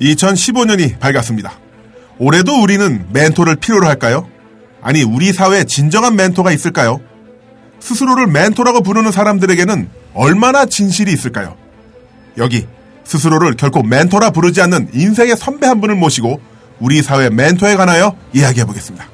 2015년이 밝았습니다. 올해도 우리는 멘토를 필요로 할까요? 아니, 우리 사회에 진정한 멘토가 있을까요? 스스로를 멘토라고 부르는 사람들에게는 얼마나 진실이 있을까요? 여기 스스로를 결코 멘토라 부르지 않는 인생의 선배 한 분을 모시고 우리 사회 멘토에 관하여 이야기해 보겠습니다.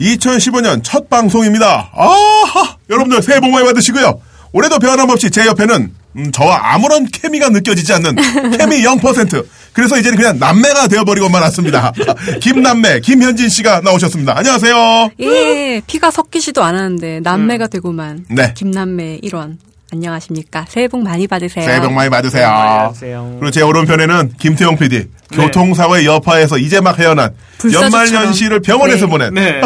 (2015년) 첫 방송입니다 아하 여러분들 새해 복 많이 받으시고요 올해도 변함없이 제 옆에는 음, 저와 아무런 케미가 느껴지지 않는 케미 0%. 그래서 이제는 그냥 남매가 되어버리고 말았습니다. 김남매, 김현진 씨가 나오셨습니다. 안녕하세요. 예, 피가 섞이지도 않았는데 남매가 되고만. 네. 김남매 일원. 안녕하십니까. 새해 복 많이 받으세요. 새해 복 많이 받으세요. 안녕하세요. 그리고 제 오른편에는 김태용 PD. 교통사고의 여파에서 이제 막 헤어난. 연말연시를 병원에서 네. 보낸 네.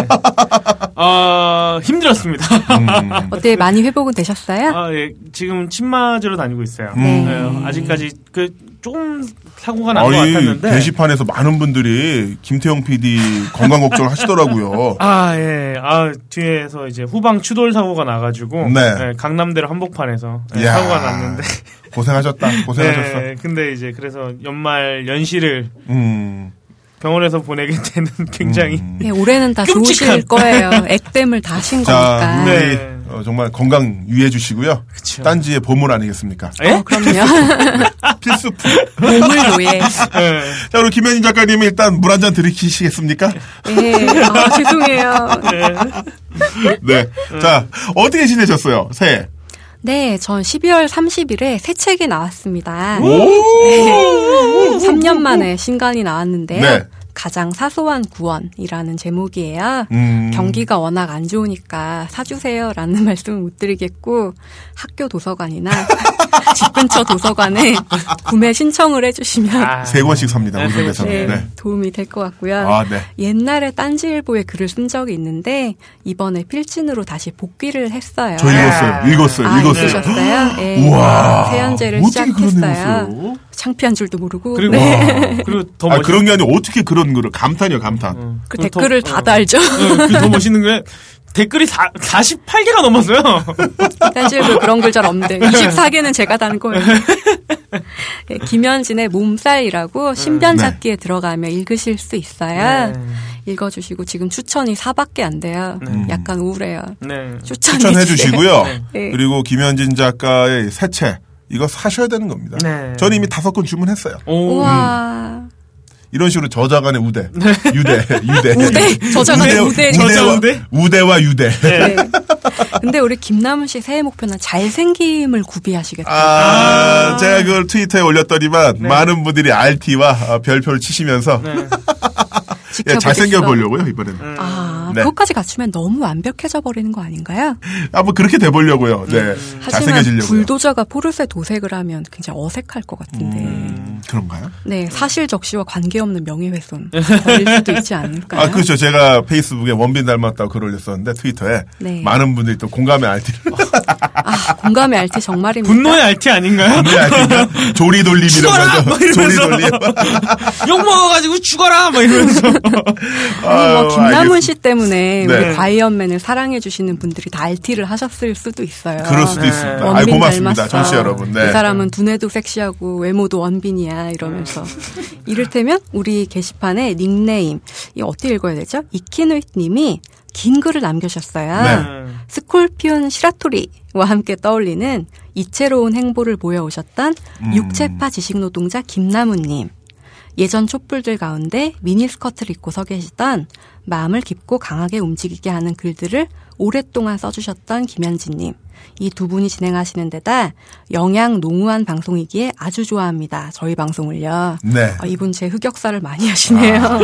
어, 힘들었습니다. 음. 어때 많이 회복은 되셨어요? 아, 예. 지금 침 맞으러 다니고 있어요. 네. 네, 아직까지 그 조금 사고가 난 것 같았는데. 게시판에서 많은 분들이 김태용 PD 건강 걱정을 하시더라고요. 아, 예. 아, 뒤에서 이제 후방 추돌 사고가 나가지고. 네. 예, 강남대로 한복판에서 예, 이야. 사고가 났는데. 고생하셨다. 고생하셨어. 네, 근데 이제 그래서 연말 연시를 음. 병원에서 보내게 되는 굉장히. 음. 네, 올해는 다 끔찍한. 좋으실 거예요. 액땜을 다 하신 거니까. 자, 네. 어, 정말 건강 유의해 주시고요. 그쵸. 딴지의 보물 아니겠습니까? 예? 어, 그럼요. 필수품. 네. 보물 노예. 예. 자, 우리 김현진 작가님이 일단 물 한 잔 들이키시겠습니까? 예, 아, 죄송해요. 네. 자, 어떻게 지내셨어요? 새해. 네, 전 12월 30일에 새 책이 나왔습니다. 오! 3년 만에 신간이 나왔는데요. 네. 가장 사소한 구원이라는 제목이에요. 음. 경기가 워낙 안 좋으니까 사주세요라는 말씀을 못 드리겠고 학교 도서관이나 집 근처 도서관에 구매 신청을 해주시면 아, 세 권씩 삽니다, 우리 집에서. 네, 네. 도움이 될 것 같고요. 아, 네. 옛날에 딴지일보에 글을 쓴 적이 있는데 이번에 필진으로 다시 복귀를 했어요. 저 읽었어요. 읽었어요. 아, 읽었어요. 읽으셨어요? 네. 우와. 세연제를 시작했어요. 창피한 줄도 모르고 그리고, 네. 그리고 더 아, 멋있 그런 게 아니고 어떻게 그런 거를 감탄이요, 감탄. 어, 그 그리고 더- 댓글을 어. 다 달죠. 어, 그더 멋있는 게 댓글이 사, 48개가 넘었어요. 딴지일보 그런 글 잘 없는데 24개는 제가 다는 거예요. 네, 김현진의 몸살이라고 신변 네. 찾기에 들어가면 읽으실 수 있어요. 네. 읽어주시고 지금 추천이 4밖에 안 돼요. 약간 우울해요. 네. 추천해. 주시고요. 네. 그리고 김현진 작가의 새 책. 이거 사셔야 되는 겁니다. 네. 저는 이미 다섯 권 주문했어요. 오. 우와. 이런 식으로 저자간의 우대. 유대, 유대. 네. 우대? 저자간의 우대. 저자 우대? 우대와 유대. 네. 근데 우리 김남은 씨 새해 목표는 잘생김을 구비하시겠다. 아, 제가 그걸 트위터에 올렸더니만 많은 분들이 RT와 어, 별표를 치시면서 네. 예. 잘생겨 보려고요 이번에는. 아, 네. 그것까지 갖추면 너무 완벽해져 버리는 거 아닌가요? 한번 그렇게 돼 보려고요. 네, 하지만 잘생겨지려고요. 불도저가 포르쉐 도색을 하면 굉장히 어색할 것 같은데. 음, 그런가요? 네, 사실 적시와 관계없는 명예훼손 걸릴 수도 있지 않을까요? 아, 그렇죠. 제가 페이스북에 원빈 닮았다고 글 올렸었는데 트위터에 네. 많은 분들이 또 공감의 RT를 아, 공감의 알티 정말입니다. 분노의 RT 아닌가요? 공감의 RT가 조리 돌림이라고 죽어라! 하죠. 막 이러면서. 조리 돌림. 욕 먹어가지고 죽어라! 막 이러면서. 아니, 뭐 아유, 김남은 알겠습니다. 씨 때문에 네. 우리 과이언맨을 사랑해 주시는 분들이 다 알티를 하셨을 수도 있어요. 그럴 수도 있습니다. 아, 고맙습니다. 정치 여러분. 네. 그 사람은 두뇌도 섹시하고 외모도 원빈이야 이러면서 이를테면 우리 게시판에 닉네임 이 어떻게 읽어야 되죠? 이키노이님이 긴 글을 남겨주셨어요. 네. 스콜피온 시라토리와 함께 떠올리는 이채로운 행보를 보여오셨던 음. 육체파 지식노동자 김나무님. 예전 촛불들 가운데 미니스커트를 입고 서 계시던 마음을 깊고 강하게 움직이게 하는 글들을 오랫동안 써주셨던 김현진님. 이 두 분이 진행하시는 데다 영양 농후한 방송이기에 아주 좋아합니다. 저희 방송을요. 네. 아, 이분 제 흑역사를 많이 아시네요.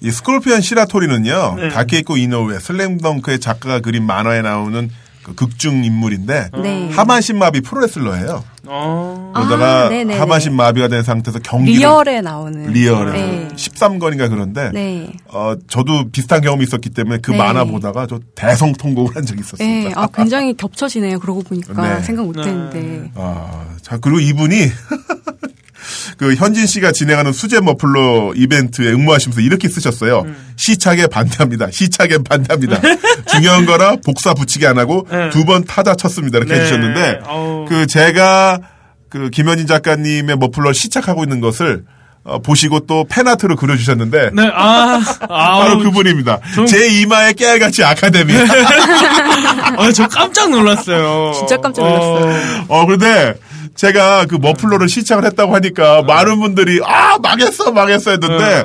이 스콜피언 시라토리는요, 네. 다케히코 이노우에 슬램덩크의 작가가 그린 만화에 나오는 그 극중 인물인데, 네. 하반신 마비 프로레슬러예요. 어. 그러다가 아. 하반신 마비가 된 상태에서 경기를 리얼에 나오는. 리얼에 네. 13건인가 그런데 네. 어 저도 비슷한 경험이 있었기 때문에 그 네. 만화 보다가 저 대성 통곡을 한 적이 있었습니다. 네, 아, 굉장히 겹쳐지네요. 그러고 보니까 네. 생각 못 했는데. 아, 자, 그리고 이분이 그 현진 씨가 진행하는 수제 머플러 이벤트에 응모하시면서 이렇게 쓰셨어요. 시착에 반대합니다. 시착에 반대합니다. 중요한 거라 복사 붙이기 안 하고 네. 두번 타자 쳤습니다. 이렇게 네. 해주셨는데 어우. 그 제가 그 김현진 작가님의 머플러 시착하고 있는 것을 어, 보시고 또 팬아트로 그려주셨는데 네, 아, 아, 바로 그분입니다. 좀- 제 이마에 깨알같이 아카데미. 아, 저 깜짝 놀랐어요. 진짜 깜짝 놀랐어요. 어, 근데 제가 그 머플러를 시착을 했다고 하니까 많은 분들이 아, 망했어, 망했어 했는데 네.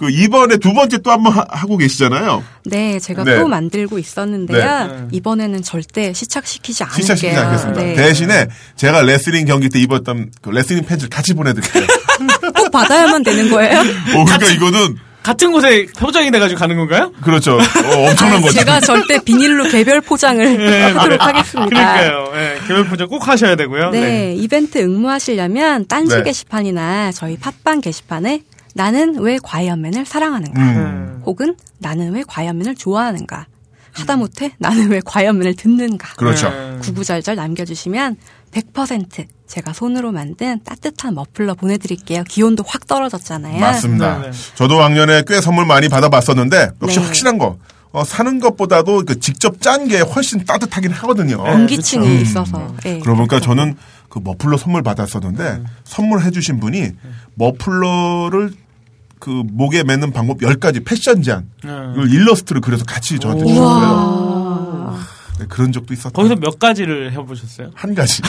그 이번에 두 번째 또 한번 하고 계시잖아요. 네, 제가 네. 또 만들고 있었는데요. 네. 이번에는 절대 시착시키지 않을게요. 시착시키지 않겠습니다. 네. 대신에 제가 레슬링 경기 때 입었던 그 레슬링 팬츠를 같이 보내드릴게요. 꼭 받아야만 되는 거예요? 어, 그러니까 이거는 같은 곳에 포장이 돼가지고 가는 건가요? 그렇죠. 어, 엄청난 거죠. 제가 절대 비닐로 개별 포장을 하도록 하겠습니다. 그러니까요. 예, 개별 포장 꼭 하셔야 되고요. 네, 이벤트 응모하시려면 딴지 네. 게시판이나 저희 팟빵 게시판에 나는 왜 과이언맨을 사랑하는가 음, 혹은 나는 왜 과이언맨을 좋아하는가 하다못해 나는 왜 과이언맨을 듣는가 그렇죠. 네. 구구절절 남겨주시면 100% 제가 손으로 만든 따뜻한 머플러 보내드릴게요. 기온도 확 떨어졌잖아요. 맞습니다. 네, 네. 저도 작년에 꽤 선물 많이 받아봤었는데 역시 네. 확실한 거. 어, 사는 것보다도 그 직접 짠 게 훨씬 따뜻하긴 하거든요. 공기층이 그렇죠. 있어서. 네, 그러고 보니까 그래서. 저는 그 머플러 선물 받았었는데 선물해 주신 분이 머플러를 그 목에 매는 방법 10가지 패션 제안 네. 이걸 일러스트를 그려서 같이 저한테 주셨어요. 네, 그런 적도 있었다. 거기서 몇 가지를 해보셨어요? 한 가지.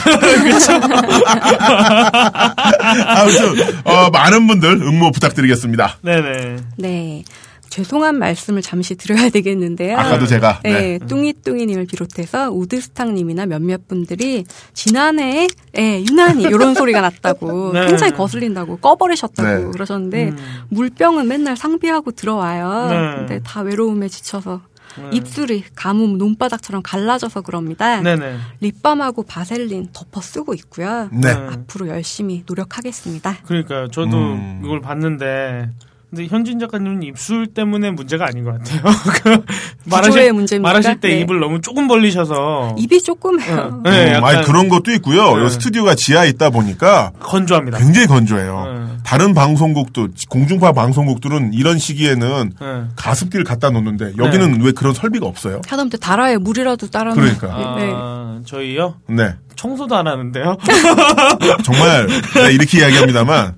아무튼 어, 많은 분들 응모 부탁드리겠습니다. 네네. 네. 죄송한 말씀을 잠시 드려야 되겠는데요. 아까도 제가 네, 뚱이뚱이님을 비롯해서 우드스탕님이나 몇몇 분들이 지난해에 예, 유난히 이런 소리가 났다고 네. 굉장히 거슬린다고 꺼버리셨다고 네. 그러셨는데 음. 물병은 맨날 상비하고 들어와요. 네. 근데 다 외로움에 지쳐서 네. 입술이 가뭄 눈바닥처럼 갈라져서 그럽니다. 네네. 립밤하고 바셀린 덮어 쓰고 있고요. 네. 네. 앞으로 열심히 노력하겠습니다. 그러니까요. 저도 음. 이걸 봤는데. 근데 현진 작가님은 입술 때문에 문제가 아닌 것 같아요. 그 구조의 문제입니까? 말하실 때 네. 입을 너무 조금 벌리셔서 입이 조그매요. 어, 네, 음, 약간 아니 그런 것도 있고요. 네. 요 스튜디오가 지하에 있다 보니까 건조합니다. 굉장히 건조해요. 네. 다른 방송국도 공중파 방송국들은 이런 시기에는 네. 가습기를 갖다 놓는데 여기는 왜 그런 설비가 없어요? 하다못해 다라에 물이라도 따라 그러니까. 네. 아, 저희요? 네. 청소도 안 하는데요? 정말 이렇게 이야기합니다만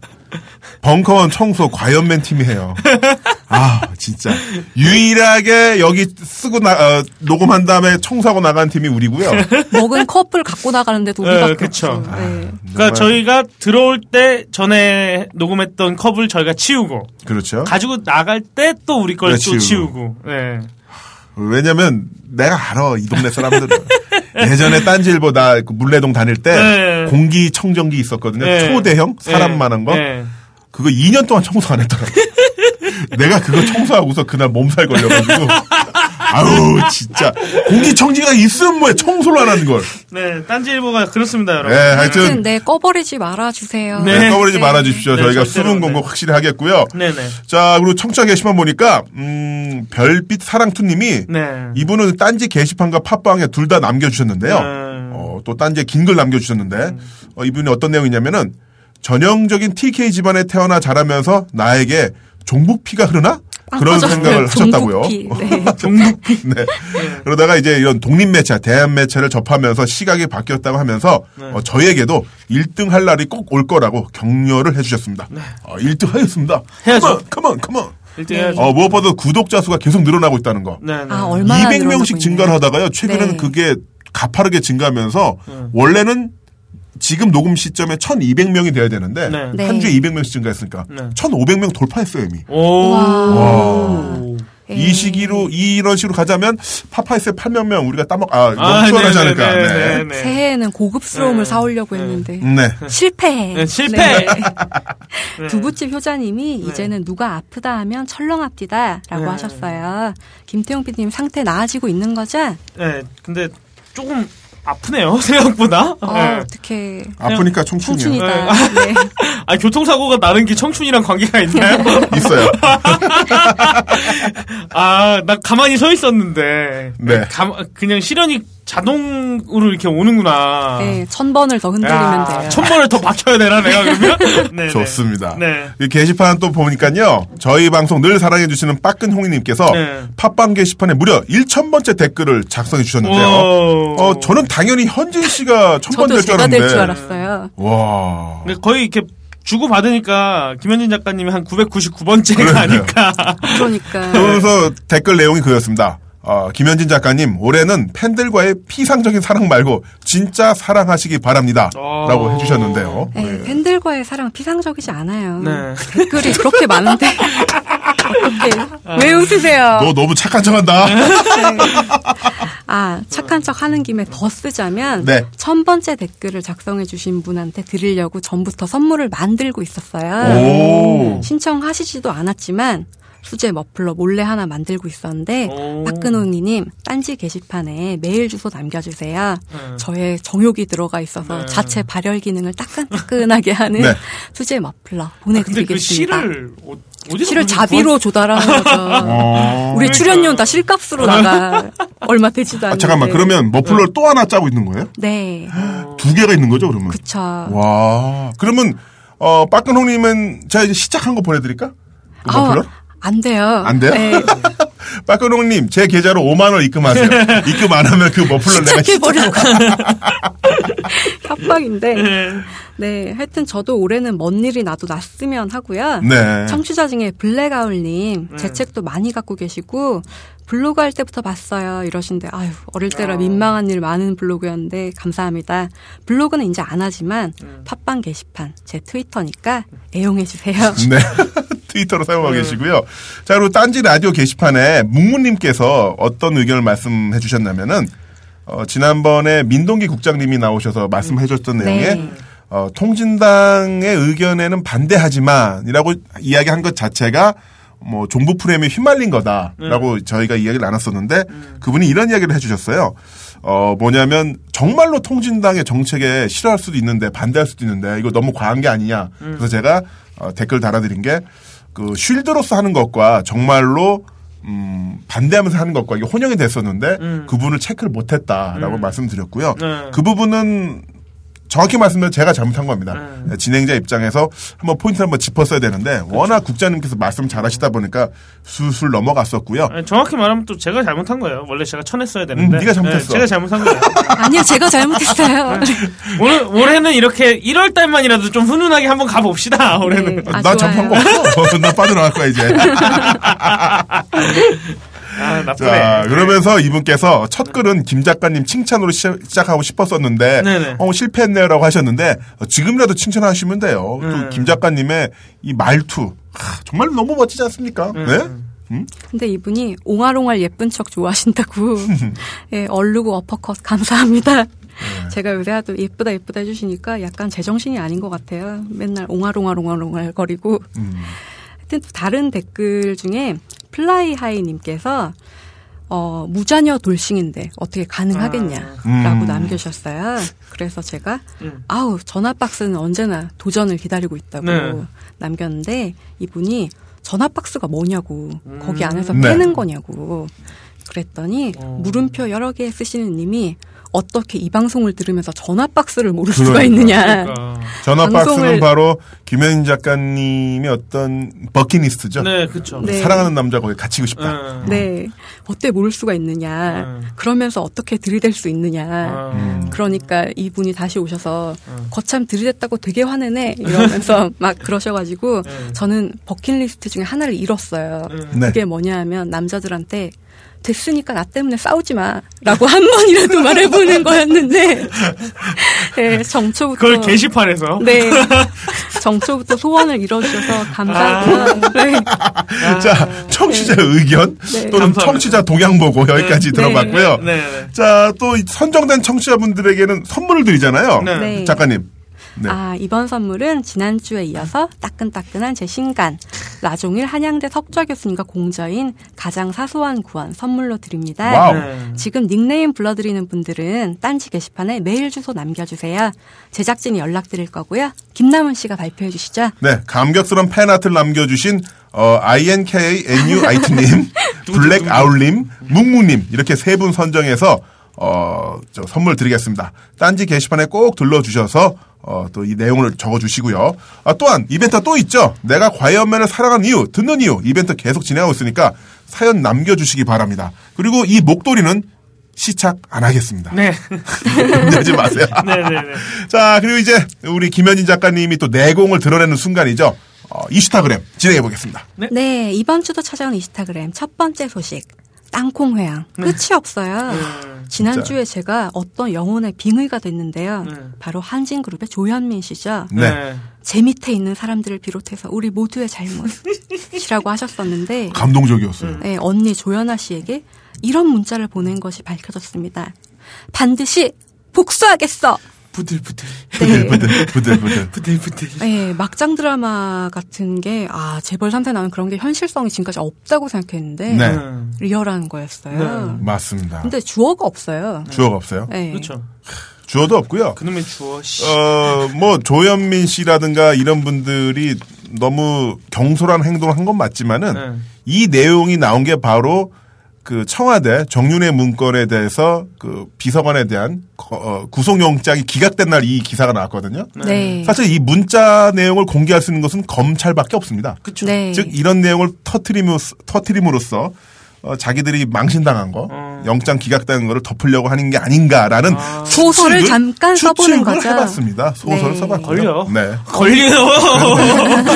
벙커원 청소 과연맨 팀이 해요. 아 진짜 유일하게 여기 쓰고 나 어, 녹음한 다음에 청소하고 나간 팀이 우리고요. 먹은 컵을 갖고 나가는데도. 없어. 네. 그러니까 정말 저희가 들어올 때 전에 녹음했던 컵을 저희가 치우고 그렇죠. 가지고 나갈 때 또 우리 걸 네, 또 치우고. 치우고. 네. 왜냐면 내가 알아 이 동네 사람들은 예전에 딴지일보 나그 물레동 다닐 때 네. 공기청정기 있었거든요. 네. 초대형 사람 네. 많은 거. 네. 그거 2년 동안 청소 안 했더라고. 내가 그거 청소하고서 그날 몸살 걸려가지고. 아우, 진짜. 공기청지가 있으면 뭐해, 청소를 안 하는 걸. 네, 딴지일보가 그렇습니다, 네, 여러분. 하여튼 하여튼. 네 꺼버리지 말아주세요. 네. 네, 꺼버리지 말아주십시오. 네, 저희가 수능 공고 네. 확실히 하겠고요. 네 네. 자, 그리고 청취자 게시판 보니까, 음, 별빛 사랑투님이 네. 이분은 딴지 게시판과 팟빵에 둘 다 남겨주셨는데요. 네. 어, 또 딴지에 긴 글 남겨주셨는데, 어, 이분이 어떤 내용이냐면은, 전형적인 TK 집안에 태어나 자라면서 나에게 종북피가 흐르나? 그런 빠졌어요. 생각을 하셨다고요. 종북피. 네. 종북피. 네. 그러다가 이제 이런 독립 매체, 대한 매체를 접하면서 시각이 바뀌었다고 하면서 네. 어, 저에게도 1등 할 날이 꼭 올 거라고 격려를 해주셨습니다. 어, 1등 하겠습니다. 네. 해야죠. 컴온, 컴온. 1등 네. 해야죠. 어, 무엇보다 구독자 수가 계속 늘어나고 있다는 거. 네네. 아 얼마나 200명씩 늘어나고 증가를? 하다가요. 최근에는 네. 그게 가파르게 증가하면서 네. 원래는 지금 녹음 시점에 1200명이 돼야 되는데 네. 네. 한 주에 200명씩 증가했으니까 네. 1500명 돌파했어요 이미. 오. 와. 네. 이 시기로 이런 식으로 가자면 파파이스의 800명 우리가 따먹 아 아, 너무 수월하지 네네, 않을까. 네네, 네. 새해에는 고급스러움을 네. 사오려고 네. 했는데 네. 실패. 네, 실패. 네. 네. 두부집 효자님이 네. 이제는 누가 아프다 하면 철렁합디다라고 네. 하셨어요. 김태용 PD님 상태 나아지고 있는 거죠? 네, 근데 조금 아프네요, 생각보다. 어, 네. 어떻게 아프니까 청춘이요. 청춘이다. 네. 아, 교통사고가 나는 게 청춘이랑 관계가 있나요? 있어요. 아, 나 가만히 서 있었는데. 네. 감- 그냥 시련이 자동으로 이렇게 오는구나. 네, 천 번을 더 흔들리면 야, 돼요. 천 번을 더 박혀야 되나 내가 그러면? 네, 네. 좋습니다. 네. 이 게시판 또 보니까요. 저희 방송 늘 사랑해 주시는 빠끈홍이님께서 네. 팟빵 게시판에 무려 1,000번째 댓글을 작성해 주셨는데요. 오. 어, 저는 당연히 현진 씨가 천번 저도 될줄 알았는데. 알았어요. 와. 근데 거의 이렇게 주고 받으니까 김현진 작가님이 한 999번째가 그러네요. 아닐까. 그러니까 그러면서 댓글 내용이 그였습니다. 어, 김현진 작가님, 올해는 팬들과의 피상적인 사랑 말고 진짜 사랑하시기 바랍니다. 어. 라고 해주셨는데요. 네, 팬들과의 사랑 피상적이지 않아요. 네. 댓글이 그렇게 많은데 어떻게 왜 웃으세요? 너 너무 착한 척 한다. 네. 아 착한 척 하는 김에 더 쓰자면 네. 천 번째 댓글을 작성해 주신 분한테 드리려고 전부터 선물을 만들고 있었어요. 오. 신청하시지도 않았지만 수제 머플러 몰래 하나 만들고 있었는데 오. 박근홍이님 딴지 게시판에 메일 주소 남겨주세요. 네. 저의 정욕이 들어가 있어서 네. 자체 발열 기능을 따끈따끈하게 하는 네. 수제 머플러 아, 근데 그 보내드리겠습니다. 실을 어- 어디서 실을 자비로 조달하는 거죠. 어. 우리 그러니까. 출연료는 다 실값으로 나가 얼마 되지도 않는데. 아, 잠깐만. 그러면 머플러를 또 하나 짜고 있는 거예요? 네, 두 개가 있는 거죠, 그러면? 그쵸. 와. 그러면, 어, 빠끈홍님은 제가 이제 시작한 거 보내드릴까? 그 머플러? 안 돼요. 안 돼요? 네, 빠끈홍님, 제 계좌로 5만원 입금하세요. 입금 안 하면 그 머플러 내가 시작해버리고. 협박인데. 네, 하여튼 저도 올해는 먼 일이 나도 났으면 하고요. 네. 청취자 중에 블랙아울님, 제 책도 많이 갖고 계시고, 블로그 할 때부터 봤어요. 이러신데, 아유, 어릴 때라 민망한 일 많은 블로그였는데, 감사합니다. 블로그는 이제 안 하지만, 팟빵 게시판, 제 트위터니까 애용해주세요. 네. 트위터로 사용하고 계시고요. 자, 그리고 딴지 라디오 게시판에 묵무님께서 어떤 의견을 말씀해 주셨냐면은, 어, 지난번에 민동기 국장님이 나오셔서 말씀해 주셨던 네. 내용에, 어, 통진당의 의견에는 반대하지만이라고 이야기한 것 자체가 뭐 종부 프레임에 휘말린 거다라고 저희가 이야기를 나눴었는데 그분이 이런 이야기를 해주셨어요. 어 뭐냐면 정말로 통진당의 정책에 싫어할 수도 있는데 반대할 수도 있는데 이거 너무 과한 게 아니냐. 그래서 제가 어, 댓글 달아드린 게 그 쉴드로서 하는 것과 정말로 음, 반대하면서 하는 것과 이게 혼용이 됐었는데 그분을 체크를 못했다라고 말씀드렸고요. 네. 그 부분은 정확히 말씀드리면 제가 잘못한 겁니다. 네, 진행자 입장에서 한번 포인트를 한번 짚었어야 되는데 워낙 국장님께서 말씀 잘하시다 보니까 술술 넘어갔었고요. 아니, 정확히 말하면 또 제가 잘못한 거예요. 원래 제가 쳐냈어야 되는데. 음, 네가 잘못했어. 네, 제가 잘못한 거예요. 아니요, 제가 잘못했어요. 오늘 올해는 이렇게 1월 달만이라도 좀 훈훈하게 한번 가봅시다. 올해는. 네. 아, 나 잘못한 거. 없어. 나 빠져나갈 거야 이제. 아, 나쁘네. 자, 그러면서 이분께서 첫 글은 김 작가님 칭찬으로 시, 작하고 싶었었는데, 네네. 어, 실패했네요라고 하셨는데, 어, 지금이라도 칭찬하시면 돼요. 네. 또김 작가님의 이 말투, 하, 정말 너무 멋지지 않습니까? 네? 근데 이분이 옹알옹알 예쁜 척 좋아하신다고. 예, 얼르고 어퍼컷 감사합니다. 네. 제가 요새 하도 예쁘다 예쁘다 해주시니까 약간 제정신이 아닌 것 같아요. 맨날 옹알옹알옹알옹알 거리고. 음. 하여튼 또 다른 댓글 중에 플라이하이님께서 어, 무자녀 돌싱인데 어떻게 가능하겠냐라고 음. 남겨주셨어요. 그래서 제가 음. 아우 전화 박스는 언제나 도전을 기다리고 있다고 네. 남겼는데 이분이 전화 박스가 뭐냐고 거기 안에서 네. 패는 거냐고 그랬더니 어. 물음표 여러 개 쓰시는 님이 어떻게 이 방송을 들으면서 전화 박스를 모를 수가 그러니까. 있느냐 그러니까. 전화 박스는 바로 김현인 작가님의 어떤 버킷리스트죠. 네, 그쵸. 네. 사랑하는 남자 거기 갇히고 싶다. 음. 네 어때 모를 수가 있느냐 음. 그러면서 어떻게 들이댈 수 있느냐 음. 그러니까 이분이 다시 오셔서 음. 거참 들이댔다고 되게 화내네 이러면서 막 그러셔가지고 음. 저는 버킷리스트 중에 하나를 잃었어요. 음. 네. 그게 뭐냐 하면 남자들한테 됐으니까 나 때문에 싸우지 마라고 한 번이라도 말해보는 거였는데 네, 정초부터 그걸 게시판에서. 네 정초부터 소원을 이뤄주셔서 감사하고요. 네. 자, 청취자 의견 네. 또는 감사합니다. 청취자 동향 보고 여기까지 네. 들어봤고요. 네, 네. 자, 또이 선정된 청취자분들에게는 선물을 드리잖아요. 네. 네. 작가님. 네. 아, 이번 선물은 지난주에 이어서 따끈따끈한 제 신간, 라종일 한양대 석좌 교수님과 공저인 가장 사소한 구원 선물로 드립니다. Wow. 네. 지금 닉네임 불러드리는 분들은 딴지 게시판에 메일 주소 남겨주세요. 제작진이 연락드릴 거고요. 김남은 씨가 발표해 주시죠. 네, 감격스러운 fan art를 남겨주신 어, INKNUIT님, 블랙아울님, 묵묵님 이렇게 세 분 선정해서 어, 저 선물 드리겠습니다. 딴지 게시판에 꼭 들러주셔서 어, 또 이 내용을 적어주시고요. 아, 또한 이벤트 또 있죠. 내가 과연면을 사랑하는 이유, 듣는 이유 이벤트 계속 진행하고 있으니까 사연 남겨주시기 바랍니다. 그리고 이 목도리는 시착 안 하겠습니다. 네. 문제하지 마세요. 네네네. 자, 그리고 이제 우리 김현진 작가님이 또 내공을 드러내는 순간이죠. 어, 이슈타그램 진행해 보겠습니다. 네, 이번 주도 찾아온 인스타그램 첫 번째 소식. 땅콩 회항. 끝이 없어요. 지난주에 제가 어떤 영혼의 빙의가 됐는데요. 네. 바로 한진그룹의 조현민 씨죠. 네. 제 밑에 있는 사람들을 비롯해서 우리 모두의 잘못이라고 하셨었는데 감동적이었어요. 네, 언니 조연아 씨에게 이런 문자를 보낸 것이 밝혀졌습니다. 반드시 복수하겠어. 부들부들. 네. 부들, 부들, 부들. 부들부들. 네, 막장 드라마 같은 게, 아, 재벌 3세 나는 그런 게 현실성이 지금까지 없다고 생각했는데, 네. 음. 리얼한 거였어요. 맞습니다. 근데 주어가 없어요. 주어가 없어요. 네. 그렇죠. 주어도 없고요. 그놈의 주어, 씨. 어, 뭐, 조현민 씨라든가 이런 분들이 너무 경솔한 행동을 한 건 맞지만은 네. 이 내용이 나온 게 바로 그 청와대 정윤회 문건에 대해서 그 비서관에 대한 거- 어, 구속영장이 기각된 날 이 기사가 나왔거든요. 네. 사실 이 문자 내용을 공개할 수 있는 것은 검찰밖에 없습니다. 그쵸. 네. 즉 이런 내용을 터트림으로써, 터트림으로써 어, 자기들이 망신당한 거, 어. 영장 기각되는 거를 덮으려고 하는 게 아닌가라는 아. 소설을 추측을- 잠깐 써보는 거죠. 해봤습니다. 소설을 네. 써봤고요. 걸려. 네. 걸리요.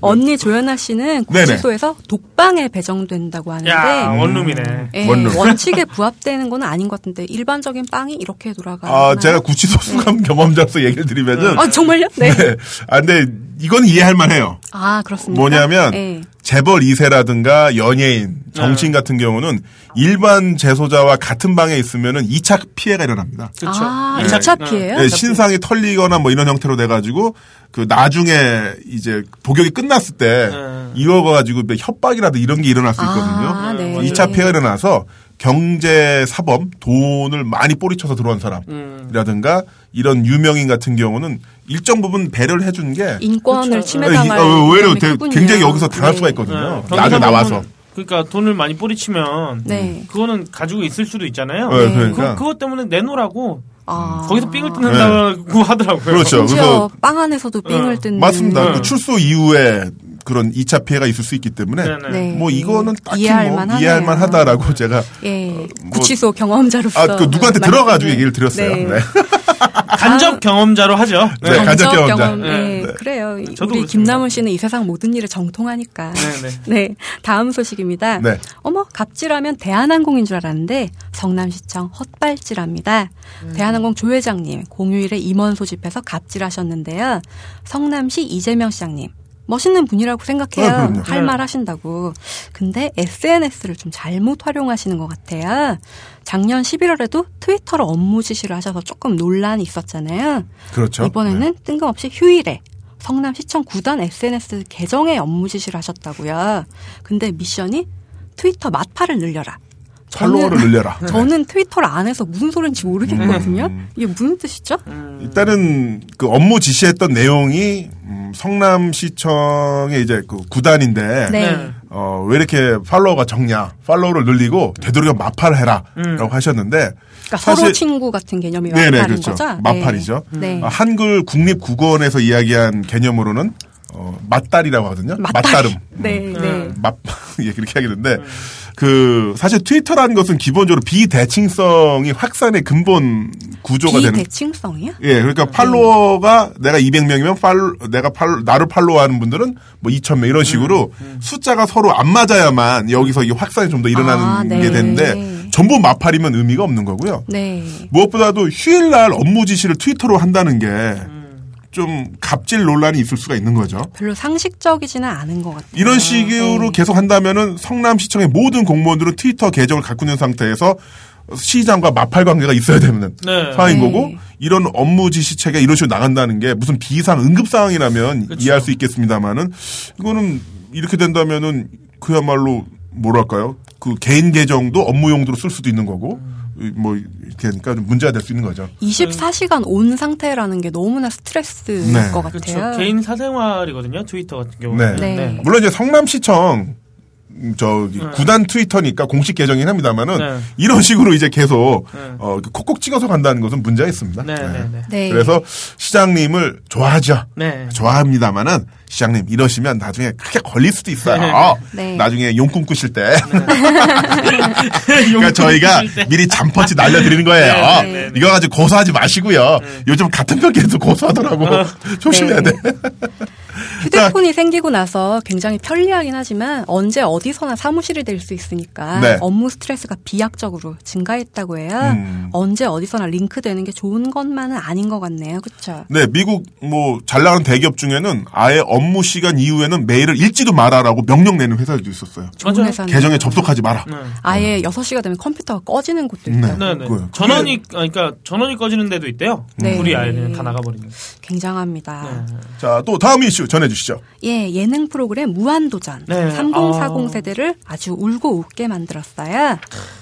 언니 조연아 씨는. 구치소에서 독방에 배정된다고 하는데, 야, 원룸이네. 예, 원룸. 원칙에 부합되는 건 아닌 것 같은데, 일반적인 빵이 이렇게 돌아가요. 아, 제가 구치소 수감 경험자로서 얘기를 드리면은 아, 정말요? 네. 네. 아, 근데 이건 이해할 만해요. 아, 그렇습니다. 뭐냐면 네. 재벌 2세라든가 연예인, 정치인 같은 경우는 일반 재소자와 같은 방에 있으면은 2차 피해가 일어납니다. 그렇죠. 아, 네. 2차 피해요? 네, 신상이 털리거나 뭐 이런 형태로 돼 가지고 그 나중에 이제 복역이 끝났을 때 네. 이거 가지고 뭐 협박이라도 이런 게 일어날 수 있거든요. 아, 네. 2차 피해가 일어나서 경제 사범 돈을 많이 뿌리쳐서 들어온 음. 사람이라든가 이런 유명인 같은 경우는 일정 부분 배려를 해준 게 인권을 그렇죠. 침해당할 어, 의외로 위험이 되게 크군요. 굉장히 여기서 당할 네. 수가 있거든요. 네. 나중에 나와서. 그러니까 돈을 많이 뿌리치면 네. 그거는 가지고 있을 수도 있잖아요. 네, 네. 그러니까. 그, 그것 때문에 내놓으라고 아. 거기서 삥을 뜯는다고 하더라고요. 그렇죠. 그래서 빵 안에서도 삥을 어, 뜯는 맞습니다. 음. 그 출소 이후에 그런 2차 피해가 있을 수 있기 때문에 네네. 네. 뭐 이거는 딱히 이해할 뭐 만하네요. 이해할 만하다라고 제가 예, 뭐- 구치소 경험자로서 아, 그 누구한테 들어가지고 얘기를 드렸어요. 네. 네. 간접 경험자로 하죠. 네, 네. 간접 경험자. 경험, 네, 네. 그래요. 저도 우리. 김남훈 씨는 이 세상 모든 일에 정통하니까. 네네. 네, 다음 소식입니다. 네. 어머, 갑질하면 대한항공인 줄 알았는데 성남시청 헛발질합니다. 음. 대한항공 조 회장님 공휴일에 임원 소집해서 갑질하셨는데요. 성남시 이재명 시장님 멋있는 분이라고 생각해요. 아. 할 네. 말 하신다고. 근데 SNS를 좀 잘못 활용하시는 것 같아요. 작년 11월에도 트위터로 업무 지시를 하셔서 조금 논란이 있었잖아요. 그렇죠. 이번에는 뜬금없이 휴일에 성남시청 구단 SNS 계정에 업무 지시를 하셨다고요. 근데 미션이 트위터 마파를 늘려라. 팔로워를 늘려라. 저는 트위터를 안 해서 무슨 소리인지 모르겠거든요. 이게 무슨 뜻이죠? 일단은 그 업무 지시했던 내용이 음, 성남시청의 이제 그 구단인데 네. 어, 왜 이렇게 팔로워가 적냐? 팔로워를 늘리고 되도록 마팔을 해라라고 음. 하셨는데 그러니까 사실- 서로 친구 같은 개념이 네네 마팔인 그렇죠. 거죠? 마팔이죠. 네. 어, 한글 국립 국어원에서 이야기한 개념으로는 어, 맞달이라고 하거든요. 맞다리. 맞다름. 네, 네. 맞, 예, 그렇게 하겠는데, 그, 사실 트위터라는 것은 기본적으로 비대칭성이 확산의 근본 구조가 되는. 비대칭성이요? 예, 그러니까 팔로워가 내가 200명이면 팔, 내가 팔, 나를 팔로워하는 분들은 뭐 2,000명 이런 식으로 숫자가 서로 안 맞아야만 여기서 이 확산이 좀 더 일어나는 아, 네. 게 되는데 전부 마팔이면 의미가 없는 거고요. 네. 무엇보다도 휴일날 업무 지시를 트위터로 한다는 게 좀 갑질 논란이 있을 수가 있는 거죠. 별로 상식적이지는 않은 것 같아요. 이런 식으로 네. 계속 한다면은 성남시청의 모든 공무원들은 트위터 계정을 갖고 있는 상태에서 시장과 마팔 관계가 있어야 되는 네. 상황인 네. 거고 이런 업무 지시체가 이런 식으로 나간다는 게 무슨 비상 응급 상황이라면 그쵸. 이해할 수 있겠습니다만은 이거는 이렇게 된다면은 그야말로 뭐랄까요 그 개인 계정도 업무 용도로 쓸 수도 있는 거고 뭐 이렇게 하니까 좀 문제가 될 수 있는 거죠. 24시간 온 상태라는 게 너무나 스트레스일 네. 것 그렇죠. 같아요. 개인 사생활이거든요. 트위터 같은 경우는. 네. 네. 물론 이제 성남시청 음, 저기 네. 구단 트위터니까 공식 계정이긴 합니다만은 네. 이런 식으로 이제 계속 네. 어, 콕콕 찍어서 간다는 것은 문제가 있습니다. 네, 네, 네. 네. 그래서 시장님을 좋아하죠. 네. 좋아합니다만은 시장님 이러시면 나중에 크게 걸릴 수도 있어요. 네. 나중에 용꿈 꾸실 때. 그러니까 저희가 미리 잠펀치 날려드리는 거예요. 네, 네, 네. 이거 가지고 고소하지 마시고요. 요즘 같은 편끼리도 고소하더라고. 조심해야 네. 돼. 휴대폰이 생기고 나서 굉장히 편리하긴 하지만 언제 어디서나 사무실이 될 수 있으니까 네. 업무 스트레스가 비약적으로 증가했다고 해요. 음. 언제 어디서나 링크되는 게 좋은 것만은 아닌 것 같네요. 그렇죠? 네, 미국 뭐 잘 나가는 대기업 중에는 아예 업무 시간 이후에는 메일을 읽지도 마라라고 명령 내는 회사들도 있었어요. 좋은. 회사는 계정에 접속하지 마라. 네. 아예 6시가 되면 컴퓨터가 꺼지는 곳도 네. 있다고. 네, 네. 전원이 그러니까 전원이 꺼지는 데도 있대요. 네. 불이 아예 그냥 다 나가버리는. 굉장합니다. 네. 자, 또 다음 이슈 전해주시죠. 예, 예능 프로그램 무한도전. 네. 3040 아. 세대를 아주 울고 웃게 만들었어요.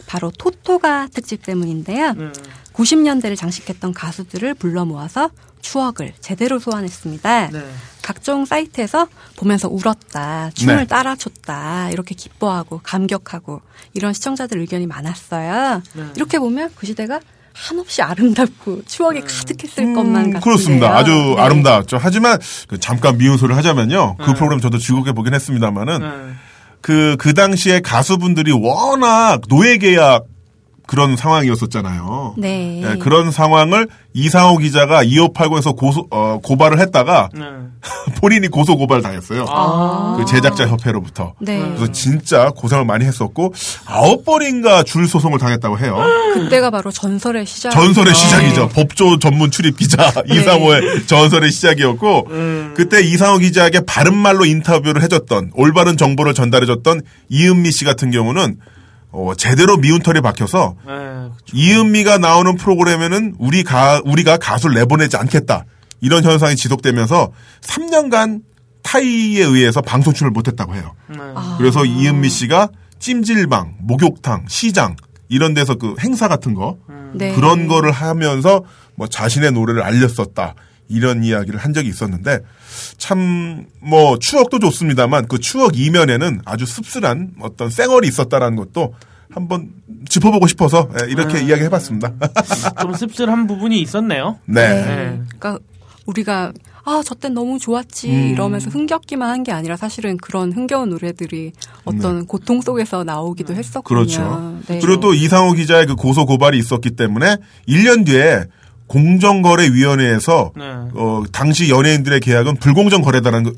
바로 토토가 특집 때문인데요. 네. 90년대를 장식했던 가수들을 불러 모아서 추억을 제대로 소환했습니다. 네. 각종 사이트에서 보면서 울었다, 춤을 네. 따라췄다, 이렇게 기뻐하고 감격하고 이런 시청자들 의견이 많았어요. 네. 이렇게 보면 그 시대가 한없이 아름답고 추억이 가득했을 것만 같은데요. 음, 그렇습니다. 아주 네. 아름다웠죠. 하지만 그 잠깐 미운 소리를 하자면요. 그 네. 프로그램 저도 즐겁게 보긴 했습니다만은 네. 그, 그 당시에 가수분들이 워낙 노예계약 그런 상황이었었잖아요. 네. 예, 그런 상황을 이상호 기자가 2589에서 고소, 어, 고발을 했다가 네. 본인이 고소 고발 당했어요. 아. 그 제작자 협회로부터. 네. 그래서 진짜 고생을 많이 했었고 아홉 번인가 줄 소송을 당했다고 해요. 그때가 바로 전설의 시작. 전설의 시작이죠. 법조 전문 출입 기자 이상호의 전설의 시작이었고 음. 그때 이상호 기자에게 바른 말로 인터뷰를 해줬던 올바른 정보를 전달해줬던 이은미 씨 같은 경우는 어, 제대로 미운 털이 박혀서 네. 이은미가 나오는 프로그램에는 우리 가 우리가 가수를 내보내지 않겠다 이런 현상이 지속되면서 3년간 타이에 의해서 방송 출연을 못했다고 해요. 네. 아. 그래서 이은미 씨가 찜질방, 목욕탕, 시장 이런 데서 그 행사 같은 거 네. 그런 거를 하면서 뭐 자신의 노래를 알렸었다. 이런 이야기를 한 적이 있었는데 참 뭐 추억도 좋습니다만 그 추억 이면에는 아주 씁쓸한 어떤 쌩얼이 있었다라는 것도 한번 짚어보고 싶어서 예, 이렇게 음. 이야기해봤습니다. 좀 씁쓸한 부분이 있었네요. 네. 네. 그러니까 우리가 아, 저땐 너무 좋았지 음. 이러면서 흥겹기만 한 게 아니라 사실은 그런 흥겨운 노래들이 어떤 고통 속에서 나오기도. 네. 그렇죠. 네. 그리고 또 이상호 기자의 그 고소 고발이 있었기 때문에 1년 뒤에 공정거래위원회에서 네. 어, 당시 연예인들의 계약은 불공정 거래다라는 거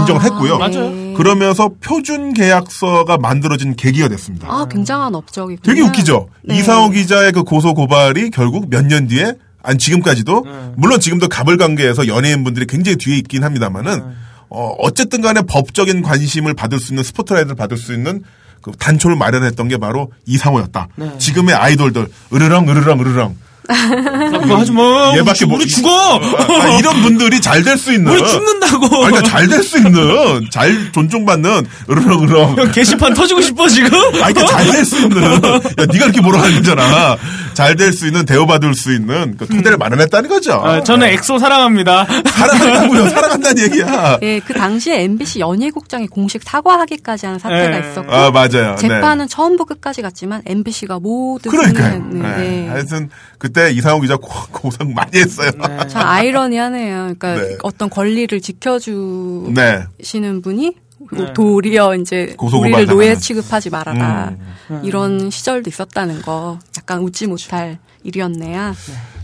인정을 아, 했고요. 맞아요. 그러면서 표준 계약서가 만들어진 계기가 됐습니다. 아, 굉장한 업적이군요. 되게 웃기죠. 네. 이상호 기자의 그 고소 고발이 결국 몇 년 뒤에 아니 지금까지도 네. 물론 지금도 가불관계에서 연예인분들이 굉장히 뒤에 있긴 합니다만은 네. 어, 어쨌든 간에 법적인 관심을 받을 수 있는 스포트라이트를 받을 수 있는 그 단초를 마련했던 게 바로 이상호였다. 네. 지금의 아이돌들 으르렁 으르렁 으르렁 아, 하지 마. 얘밖에 우리, 뭐- 우리 죽어. 아, 아, 이런 분들이 잘 될 수 있는 우리 죽는다고. 아니, 그러니까 잘 될 수 있는 잘 존중받는 으르렁 으르렁 형 게시판 터지고 싶어 지금? 아, 그러니까 잘될 수 있는, 야, 네가 이렇게 뭐라 하는 거잖아. 잘 될 수 있는, 대우받을 수 있는, 그 토대를 마련했다는 거죠. 아, 저는 엑소 사랑합니다. 사랑한다고요. 사랑한다는 얘기야. 예, 그 당시에 MBC 연예국장이 공식 사과하기까지 하는 사태가 네. 있었고 아, 맞아요. 재판은 처음부터 끝까지 갔지만 MBC가 모두 그러니까요. 승리했는데 네. 하여튼, 그때 이상호 기자 고, 고생 많이 했어요. 네. 참 아이러니하네요. 그러니까 네. 어떤 권리를 지켜주시는 네. 분이 네. 도리어 이제 우리를 노예. 취급하지 말아라 음. 이런 시절도 있었다는 거 약간 웃지 못할 일이었네요.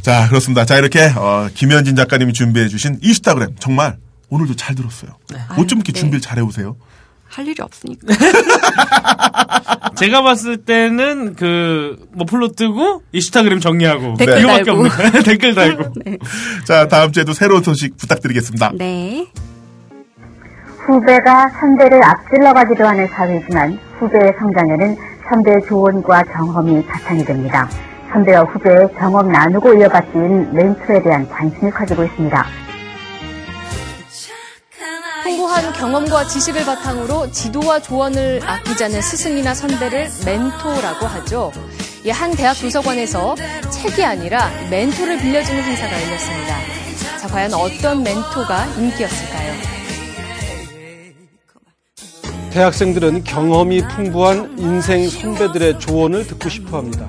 자, 그렇습니다. 자, 이렇게, 어, 김현진 작가님이 준비해주신 이슈타그램. 정말 오늘도 잘 들었어요. 어쩜 이렇게 네. 준비를 잘 해오세요? 할 일이 없으니까. 제가 봤을 때는 그 머플러 뜨고 인스타그램 정리하고 댓글 이거밖에 달고. 없는 댓글 달고. 자, 다음 주에도 새로운 소식 부탁드리겠습니다. 네. 후배가 선배를 앞질러 가기도 하는 사회지만 후배의 성장에는 선배의 조언과 경험이 바탕이 됩니다. 선배와 후배의 경험 나누고 이어받기인 멘토에 대한 관심이 커지고 있습니다. 풍부한 경험과 지식을 바탕으로 지도와 조언을 아끼자는 스승이나 선배를 멘토라고 하죠. 이한 대학 도서관에서 책이 아니라 멘토를 빌려주는 행사가 열렸습니다. 자, 과연 어떤 멘토가 인기였을까요? 대학생들은 경험이 풍부한 인생 선배들의 조언을 듣고 싶어 합니다.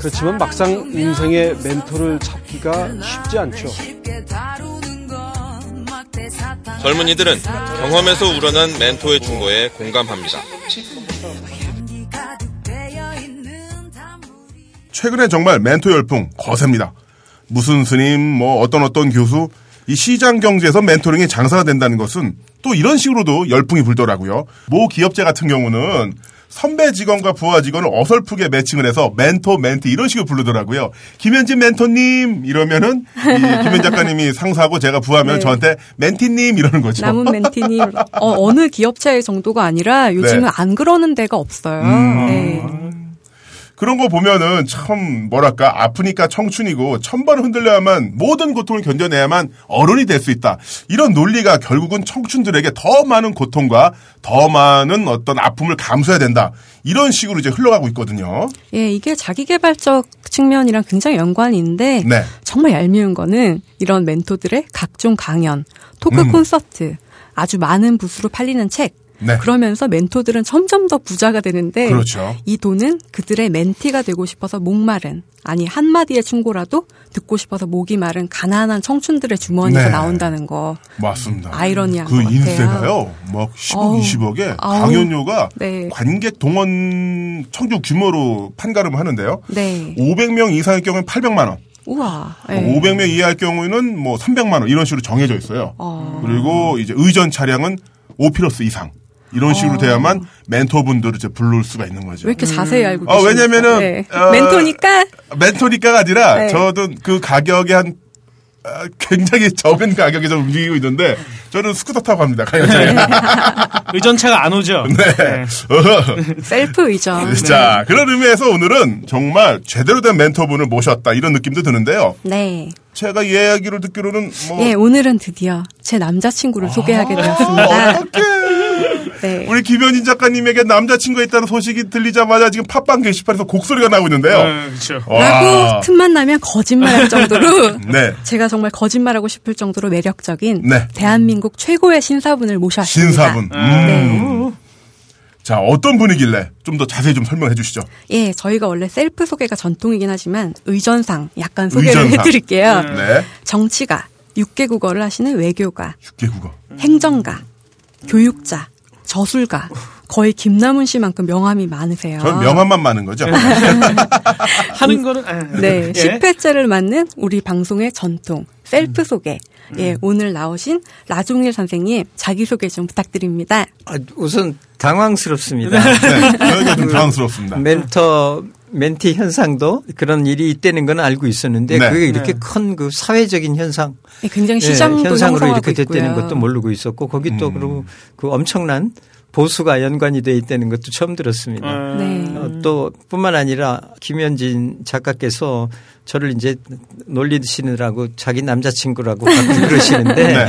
그렇지만 막상 인생의 멘토를 찾기가 쉽지 않죠. 젊은이들은 경험에서 우러난 멘토의 충고에 공감합니다. 최근에 정말 멘토 열풍 거셉니다. 무슨 스님, 뭐 어떤 어떤 교수, 이 시장 경제에서 멘토링이 장사가 된다는 것은 또 이런 식으로도 열풍이 불더라고요. 모 기업체 같은 경우는 선배 직원과 부하 직원을 어설프게 매칭을 해서 멘토, 멘티 이런 식으로 부르더라고요. 김현진 멘토님 이러면은 이 김현 작가님이 상사고 제가 부하면 네. 저한테 멘티님 이러는 거죠. 남은 멘티님 어, 느 기업체 정도가 아니라 요즘은 네. 안 그러는 데가 없어요. 음. 네. 그런 거 보면은 참 뭐랄까 아프니까 청춘이고 천번 흔들려야만 모든 고통을 견뎌내야만 어른이 될 수 있다. 이런 논리가 결국은 청춘들에게 더 많은 고통과 더 많은 어떤 아픔을 감수해야 된다. 이런 식으로 이제 흘러가고 있거든요. 예, 이게 자기개발적 측면이랑 굉장히 연관이 있는데 네. 정말 얄미운 거는 이런 멘토들의 각종 강연, 토크 음. 콘서트, 아주 많은 부수로 팔리는 책. 네. 그러면서 멘토들은 점점 더 부자가 되는데 그렇죠. 이 돈은 그들의 멘티가 되고 싶어서 목마른 아니 한마디의 충고라도 듣고 싶어서 목이 마른 가난한 청춘들의 주머니에서 네. 나온다는 거 맞습니다. 아이러니한 그것 같아요. 인세가요, 막 10억, 어우, 20억에 아우. 강연료가 네. 관객 동원 청주 규모로 판가름을 하는데요. 네. 500명 이상의 경우는 800만 원. 우와. 네. 500명 이하일 경우에는 뭐 300만 원 이런 식으로 정해져 있어요. 어. 그리고 이제 의전 차량은 오피러스 이상. 이런 식으로 돼야만 멘토분들을 이제 부를 수가 있는 거죠. 왜 이렇게 자세히 알고 어, 계십니까? 왜냐면은, 네. 어, 멘토니까 멘토니까가 아니라 네. 저도 그 가격에 한 아, 굉장히 적은 가격에 좀 움직이고 있는데 저는 스쿠터 타고 갑니다. 가요차에. 의전차가 안 오죠. 네. 셀프 의전. 자, 그런 의미에서 오늘은 정말 제대로 된 멘토분을 모셨다 이런 느낌도 드는데요. 네. 제가 이야기를 듣기로는 뭐 예, 오늘은 드디어 제 남자친구를 소개하게 어, 되었습니다. 어떡해. 네. 우리 김현진 작가님에게 남자친구가 있다는 소식이 들리자마자 지금 팟빵 게시판에서 곡소리가 나고 있는데요. 네, 그렇죠. 라고 틈만 나면 거짓말할 정도로 네. 제가 정말 거짓말하고 싶을 정도로 매력적인 네. 대한민국 최고의 신사분을 모셔왔습니다. 신사분. 음. 네. 자, 어떤 분이길래 좀 더 자세히 좀 설명해 주시죠. 예, 저희가 원래 셀프 소개가 전통이긴 하지만 의전상 약간 소개를 의전상. 해드릴게요. 네. 정치가, 육개국어를 하시는 외교가, 6개 국어. 행정가, 교육자, 저술가, 거의 김남훈 씨만큼 명함이 많으세요. 전 명함만 많은 거죠. 하는 거는 아, 네, 예. 10회째를 맞는 우리 방송의 전통, 셀프 소개. 예, 오늘 나오신 라종일 선생님 자기소개 좀 부탁드립니다. 아, 우선 당황스럽습니다. 네. 저희가 좀 당황스럽습니다. 멘터 멘티 현상도 그런 일이 있다는 건 알고 있었는데 네. 그게 이렇게 큰그 사회적인 현상 예, 굉장히 예, 시장도 현상으로 이렇게 됐다는 있고요. 것도 모르고 있었고 거기 또 음. 그리고 그 엄청난 보수가 연관이 돼 있다는 것도 처음 들었습니다. 어, 네. 어, 또 뿐만 아니라 김현진 작가께서 저를 이제 놀리시느라고 자기 남자친구라고 그러시는데 네.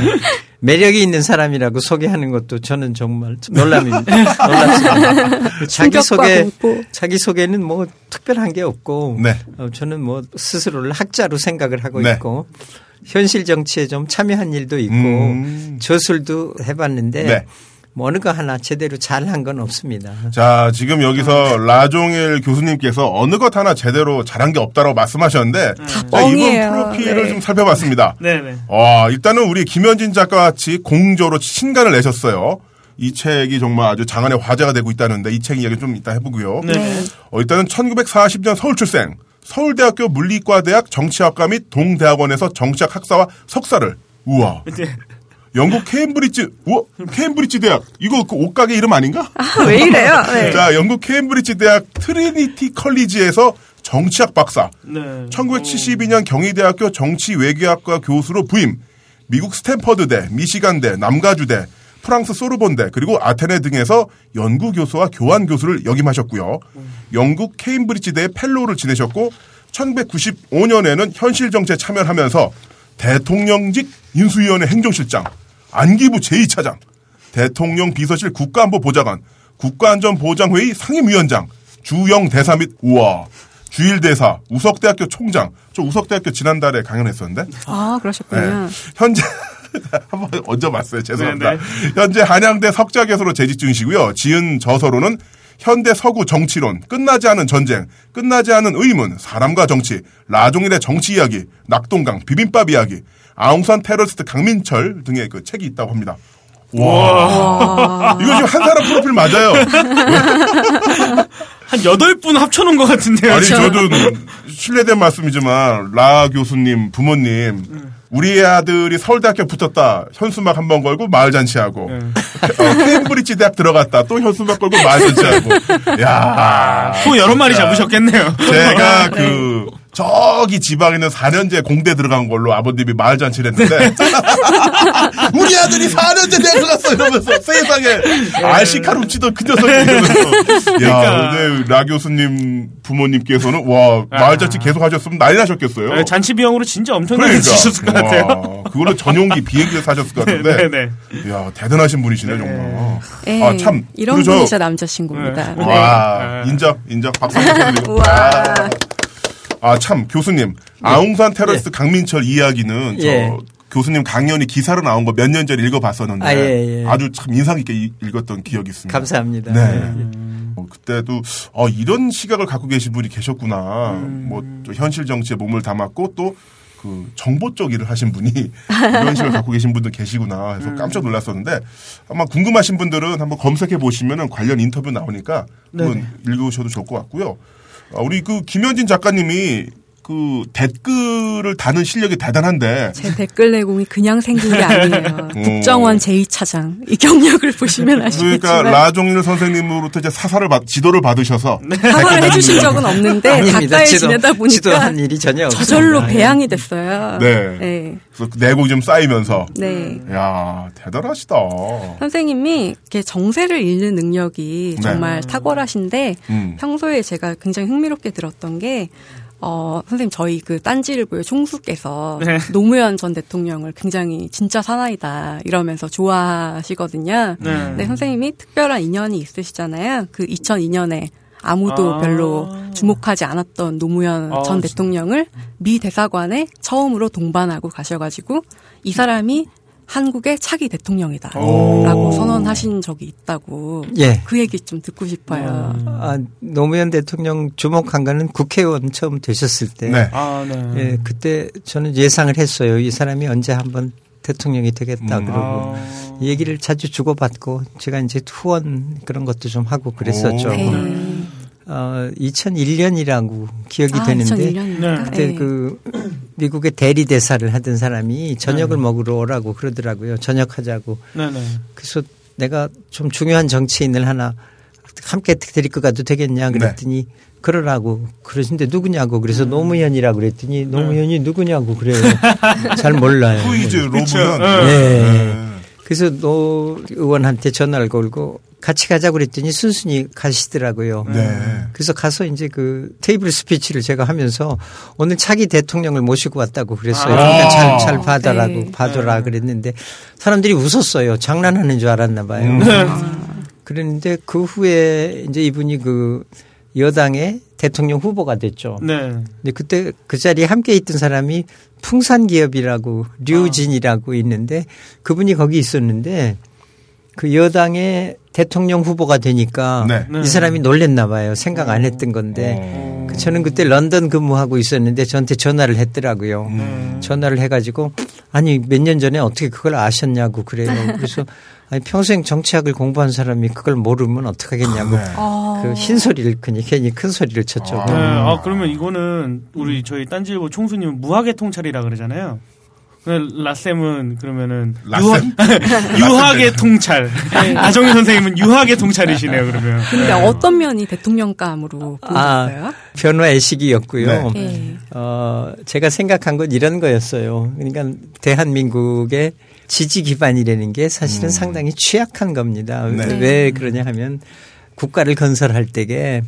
매력이 있는 사람이라고 소개하는 것도 저는 정말 놀랍입니다. 놀랍습니다. 자기 소개 공포. 자기 소개는 뭐 특별한 게 없고 네. 어, 저는 뭐 스스로를 학자로 생각을 하고 네. 있고 현실 정치에 좀 참여한 일도 있고 음. 저술도 해봤는데 네. 뭐 어느 거 하나 제대로 잘한 건 없습니다. 자, 지금 여기서 라종일 교수님께서 어느 것 하나 제대로 잘한 게 없다라고 말씀하셨는데 자, 이분 뻥이에요. 프로필을 네. 좀 살펴봤습니다. 네 네. 와, 일단은 우리 김현진 작가 같이 공조로 신간을 내셨어요. 이 책이 정말 아주 장안의 화제가 되고 있다는데 이 책 이야기 좀 이따 해보고요. 네. 어, 일단은 1940년 서울 출생, 서울대학교 문리과대학 정치학과 및 동대학원에서 정치학 학사와 석사를. 우와. 네. 영국 케임브리지, 우와, 케임브리지 대학. 이거 그 옷가게 이름 아닌가? 아, 왜 이래요? 네. 자, 영국 케임브리지 대학 트리니티 컬리지에서 정치학 박사. 네. 1972년 경희대학교 정치외교학과 교수로 부임. 미국 스탠퍼드대, 미시간대, 남가주대, 프랑스 소르본대, 그리고 아테네 등에서 연구 교수와 교환 교수를 역임하셨고요. 영국 케임브리지대의 fellow를 지내셨고 1995년에는 현실 정치에 참여하면서 대통령직 인수위원회 행정실장, 안기부 제2차장, 대통령 비서실 국가안보보좌관, 국가안전보장회의 상임위원장, 주영 대사 및 우와 주일 대사, 우석대학교 총장. 저 우석대학교 지난달에 강연했었는데 아, 그러셨군요. 네. 현재 한번 얹어봤어요. 죄송합니다. 네네. 현재 한양대 석좌 교수로 재직 중이시고요. 지은 저서로는 현대 서구 정치론, 끝나지 않은 전쟁, 끝나지 않은 의문, 사람과 정치, 라종일의 정치 이야기, 낙동강, 비빔밥 이야기, 아웅산 테러리스트 강민철 등의 그 책이 있다고 합니다. 와. 이거 지금 한 사람 프로필 맞아요. 한 여덟 분 합쳐놓은 것 같은데요. 아니, 저. 저도 실례된 말씀이지만, 라 교수님, 부모님, 우리 아들이 서울대학교 붙었다. 현수막 한 번 걸고 마을잔치하고. 네. 어, 케임브리지 대학 들어갔다. 또 현수막 걸고 마을잔치하고. 야소 여러 마리. 잡으셨겠네요. 제가 그, 저기 지방에 있는 4년제 공대 들어간 걸로 아버님이 마을 잔치를 했는데, 우리 아들이 4년제 대학 갔어! 이러면서 세상에, 알시카루 치던 그 녀석이 이러면서. 야, 근데 라 교수님 부모님께서는, 와, 마을 잔치 계속 하셨으면 난리 나셨겠어요. 네, 잔치 비용으로 진짜 엄청나게 지셨을 것 같아요. 와, 그걸로 전용기 비행기를 사셨을 것 같은데. 네네. 이야, 대단하신 분이시네, 정말. 네, 아, 참. 이런 그리고 저- 분이 제 남자친구입니다. 네. 네. 와, 인정, 인정. 박수 한번 쳐드리고. 아, 아, 참, 교수님. 아웅산 테러리스트 강민철 이야기는 저 예. 교수님 강연이 기사로 나온 거 몇 년 전에 읽어봤었는데 아, 예, 예. 아주 참 인상 깊게 이- 읽었던 기억이 있습니다. 감사합니다. 네. 어, 그때도 어, 이런 시각을 갖고 계신 분이 계셨구나. 음. 뭐또 현실 정치에 몸을 담았고 또 그 정보 쪽 일을 하신 분이 이런 식을 갖고 계신 분도 계시구나 해서 음. 깜짝 놀랐었는데 아마 궁금하신 분들은 한번 검색해 보시면은 관련 인터뷰 나오니까 한번 읽으셔도 좋을 것 같고요. 아, 우리 그 김현진 작가님이 그 댓글을 다는 실력이 대단한데 제 댓글 내공이 그냥 생긴 게 아니에요. 음. 국정원 제2차장 이 경력을 보시면 아시겠지만 그러니까 라종일 선생님으로부터 이제 사사를 받, 지도를 받으셔서 사과를 해주신 적은 없는데 아닙니다. 가까이 지도- 지내다 보니까 지도한 일이 전혀 없습니다. 저절로 배양이 됐어요. 네. 네. 그래서 그 내공이 좀 쌓이면서 네. 야 대단하시다. 선생님이 이렇게 정세를 읽는 능력이 네. 정말 탁월하신데 음. 평소에 제가 굉장히 흥미롭게 들었던 게 어, 선생님 저희 그 딴지일보의 총수께서 네. 노무현 전 대통령을 굉장히 진짜 사나이다 이러면서 좋아하시거든요. 네. 근데 선생님이 특별한 인연이 있으시잖아요. 그 2002년에 아무도 아. 별로 주목하지 않았던 노무현 아, 전. 대통령을 미 대사관에 처음으로 동반하고 가셔가지고 이 사람이 한국의 차기 대통령이다. 오. 라고 선언하신 적이 있다고. 예. 그 얘기 좀 듣고 싶어요. 아, 노무현 대통령 주목한 거는 국회의원 처음 되셨을 때. 네. 아, 네. 예, 그때 저는 예상을 했어요. 이 사람이 언제 한번 대통령이 되겠다 음. 그러고 아. 얘기를 자주 주고받고 제가 이제 후원 그런 것도 좀 하고 그랬었죠. 오. 네. 어, 2001년이라고 기억이 아, 되는데 2001년이니까. 네. 그때 그 미국의 대리 대사를 하던 사람이 저녁을 먹으러 오라고 그러더라고요. 저녁하자고. 네네. 그래서 내가 좀 중요한 정치인을 하나 함께 데리고 가도 되겠냐 그랬더니 그러라고 그러신데 누구냐고 그래서 노무현이라고 그랬더니 노무현이 누구냐고 그래요. 잘 몰라요. 후이즈 로브는 네. 네. 그래서 노 의원한테 전화를 걸고 같이 가자고 그랬더니 순순히 가시더라고요. 네. 그래서 가서 이제 그 테이블 스피치를 제가 하면서 오늘 차기 대통령을 모시고 왔다고 그랬어요. 아. 그러니까 잘, 잘 봐달라고 네. 봐줘라 그랬는데 사람들이 웃었어요. 장난하는 줄 알았나 봐요. 음. 그랬는데 그 후에 이제 이분이 그 여당의 대통령 후보가 됐죠. 네. 근데 그때 그 자리에 함께 있던 사람이 풍산기업이라고 류진이라고 있는데 그분이 거기 있었는데 그 여당의 대통령 후보가 되니까 네. 네. 이 사람이 놀랬나 봐요. 생각 안 했던 건데 어. 그 저는 그때 런던 근무하고 있었는데 저한테 전화를 했더라고요. 음. 전화를 해가지고 아니 몇 년 전에 어떻게 그걸 아셨냐고 그래요. 그래서 아니 평생 정치학을 공부한 사람이 그걸 모르면 어떡하겠냐고 네. 어. 그 흰소리를 그냥 괜히 큰 소리를 쳤죠. 네. 아, 그러면 이거는 우리 저희 딴지일보 총수님은 무학의 통찰이라 그러잖아요. 근데 라쌤은 그러면은 라쌤? 유학, 유학의 통찰. 아정희 선생님은 유학의 통찰이시네요, 그러면. 근데 어떤 면이 대통령감으로 아, 보였어요? 변화 애식이었고요. 네. 어, 제가 생각한 건 이런 거였어요. 그러니까 대한민국의 지지 기반이라는 게 사실은 상당히 취약한 겁니다. 네. 왜 그러냐 하면 국가를 건설할 때에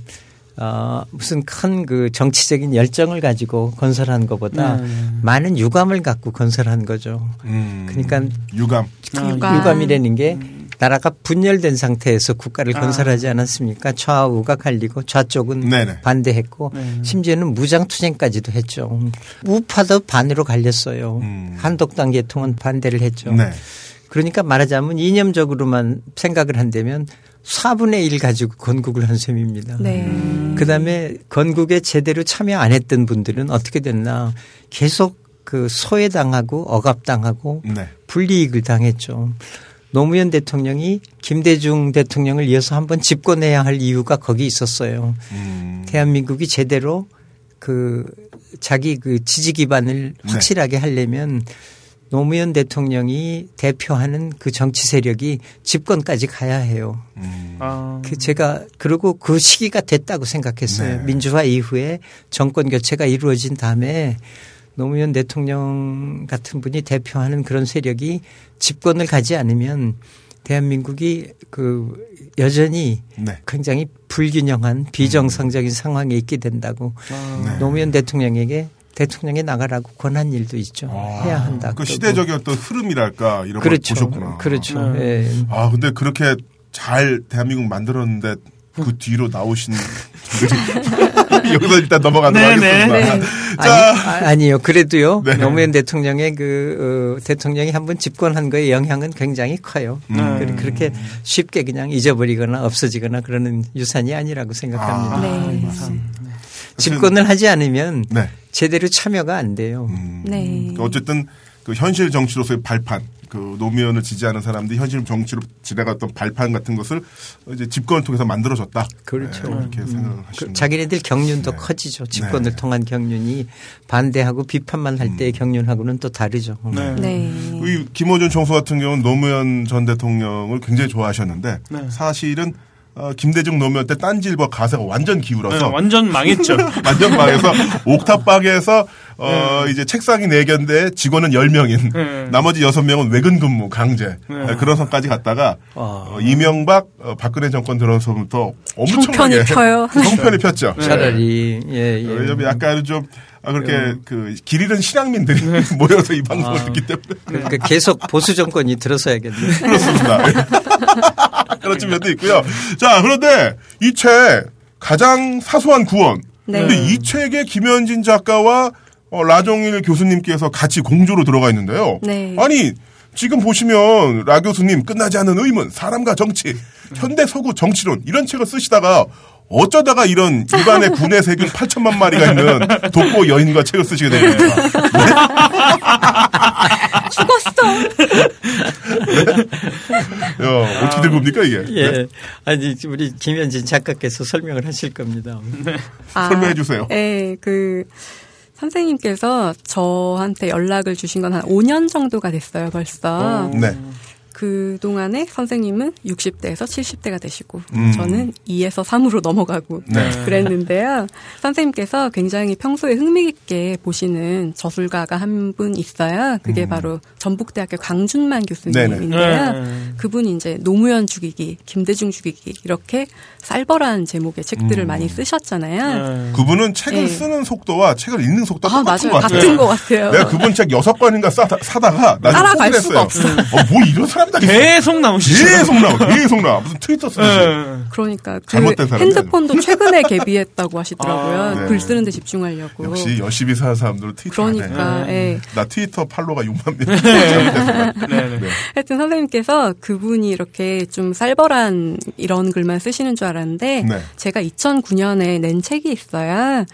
어, 무슨 큰 그 정치적인 열정을 가지고 건설한 것보다 네. 많은 유감을 갖고 건설한 거죠. 음. 그러니까 유감. 그 아, 유감. 유감 이라는 게 나라가 분열된 상태에서 국가를 아. 건설하지 않았습니까? 좌우가 갈리고 좌쪽은 네네. 반대했고 네. 심지어는 무장투쟁까지도 했죠. 우파도 반으로 갈렸어요. 음. 한독당 계통은 반대를 했죠. 네. 그러니까 말하자면 이념적으로만 생각을 한다면 4분의 1 가지고 건국을 한 셈입니다. 네. 그 다음에 건국에 제대로 참여 안 했던 분들은 어떻게 됐나 계속 그 소외당하고 억압당하고 네. 불이익을 당했죠. 노무현 대통령이 김대중 대통령을 이어서 한번 집권해야 할 이유가 거기 있었어요. 음. 대한민국이 제대로 그 자기 그 지지 기반을 네. 확실하게 하려면 노무현 대통령이 대표하는 그 정치 세력이 집권까지 가야 해요. 음. 아. 그 제가 그리고 그 시기가 됐다고 생각했어요. 네. 민주화 이후에 정권 교체가 이루어진 다음에 노무현 대통령 같은 분이 대표하는 그런 세력이 집권을 가지 않으면 대한민국이 그 여전히 네. 굉장히 불균형한 비정상적인 상황에 있게 된다고 아. 네. 노무현 대통령에게 대통령에 나가라고 권한 일도 있죠. 아, 해야 한다. 그. 시대적인 어떤 흐름이랄까 이런 그렇죠. 걸 보셨구나. 그렇죠. 네. 예. 아 근데 그렇게 잘 대한민국 만들었는데 그 뒤로 나오신 여기서 일단 넘어가도록 네네. 하겠습니다. 네. 자, 아니, 아, 아니요. 그래도요. 네. 노무현 대통령의 그 어, 대통령이 한번 집권한 거에 영향은 굉장히 커요. 음. 그- 그렇게 쉽게 그냥 잊어버리거나 없어지거나 그러는 유산이 아니라고 생각합니다. 아, 네. 집권을 하지 않으면 네. 제대로 참여가 안 돼요. 음. 네. 어쨌든 그 현실 정치로서의 발판, 그 노무현을 지지하는 사람들이 현실 정치로 지나갔던 발판 같은 것을 이제 집권을 통해서 만들어졌다. 그렇죠. 네, 이렇게 생각을 그 하시는 자기네들 경륜도 네. 커지죠. 집권을 네. 통한 경륜이 반대하고 비판만 할 때의 경륜하고는 또 다르죠. 네. 네. 이 김호준 총수 같은 경우는 노무현 전 대통령을 굉장히 좋아하셨는데 네. 사실은 어, 김대중 노무현 때 딴지일보 가세가 완전 네, 기울어서 완전 망했죠. 완전 방에서 옥탑방에서 어 이제 책상이 4개인데 직원은 10명인 네. 나머지 6명은 외근 근무 강제 네. 그런 선까지 갔다가 아. 어, 이명박 어, 박근혜 정권 들어서부터 엄청나게 형편이 펴요. 형편이 폈죠. 차라리 예, 예. 어, 약간 좀 아, 그렇게 그길 잃은 신앙민들이 모여서 이 방송을 아. 듣기 때문에 그러니까 계속 보수 정권이 들어서야겠네. 그렇습니다. 그런 측면도 있고요. 자, 그런데 이 책 가장 사소한 구원. 네. 근데 이 책에 김현진 작가와 어, 라종일 교수님께서 같이 공조로 들어가 있는데요. 네. 아니 지금 보시면 라 교수님 끝나지 않는 의문, 사람과 정치, 현대 서구 정치론 이런 책을 쓰시다가 어쩌다가 이런 일반의 군의 세균 8천만 마리가 있는 독보 여인과 책을 쓰시게 됩니까? 죽었어. 야, 어떻게 된 겁니까 이게? 예. 아니 우리 김현진 작가께서 설명을 하실 겁니다. 아, 설명해 주세요. 네, 그 선생님께서 저한테 연락을 주신 건 한 5년 정도가 됐어요, 벌써. 네. 그 동안에 선생님은 60대에서 70대가 되시고 음. 저는 2에서 3으로 넘어가고 네. 그랬는데요. 선생님께서 굉장히 평소에 흥미있게 보시는 저술가가 한 분 있어요. 그게 음. 바로 전북대학교 강준만 교수님인데요. 네. 그분이 이제 노무현 죽이기, 김대중 죽이기 이렇게 쌀벌한 제목의 책들을 음. 많이 쓰셨잖아요. 네. 그분은 책을 네. 쓰는 속도와 책을 읽는 속도가 아 똑같은 맞아요, 것 같아요. 같은 것 같아요. 내가 그분 책 여섯 권인가 사다가 따라갈 수가 했어요. 어, 뭐 이런 사람이 다 있어. 계속 나오시죠. 계속 나와, 계속 나와. 무슨 트위터 쓰듯이. 네. 그러니까 그 핸드폰도 최근에 개비했다고 하시더라고요. 아, 네. 글 쓰는데 집중하려고. 역시 열심히 사는 사람들은 트위터. 그러니까 예. 나 트위터 팔로가 6만 명. 네. 네. 하여튼 선생님께서 그분이 이렇게 좀 쌀벌한 이런 글만 쓰시는 줄 알았는데 네. 제가 2009년에 낸 책이 있어요.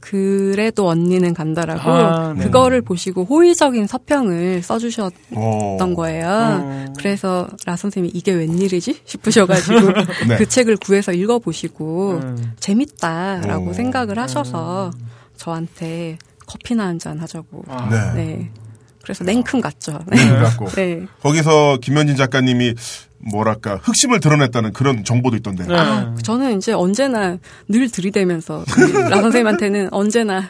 그래도 언니는 간다라고 아, 네. 그거를 보시고 호의적인 서평을 써주셨던 어. 거예요. 어. 그래서 라 선생님이 이게 웬일이지 싶으셔가지고 네. 그 책을 구해서 읽어보시고 음. 재밌다라고 오. 생각을 하셔서 저한테 커피나 한 잔 하자고. 아. 네. 네. 그래서 냉큼 갔죠. 네. 갖고. 네. 거기서 김현진 작가님이 뭐랄까 흑심을 드러냈다는 그런 정보도 있던데. 네. 아, 저는 이제 언제나 늘 들이대면서 라 선생님한테는 언제나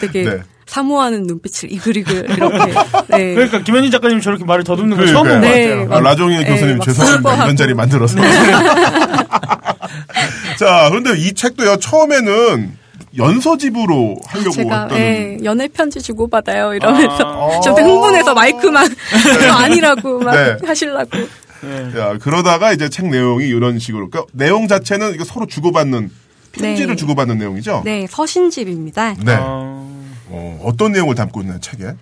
되게 네. 사모하는 눈빛을 이글이글 이렇게. 네. 그러니까 김현진 작가님이 저렇게 말을 더듬는 거 처음 본것 네. 같아요. 아, 라종일 네, 교수님 막 죄송합니다. 이런 자리 만들어서. 자, 그런데 이 책도요, 처음에는 연서집으로 하려고 제가 했다는. 예, 연애 편지 주고 받아요 이러면서 아. 저한테 흥분해서 마이크만 이거 아니라고 막 네. 하시려고. 네. 야, 그러다가 이제 책 내용이 이런 식으로. 그러니까 내용 자체는 이거 서로 주고받는 편지를 네. 주고받는 내용이죠. 네, 서신집입니다. 네. 어, 어, 어떤 내용을 담고 있나요, 책에?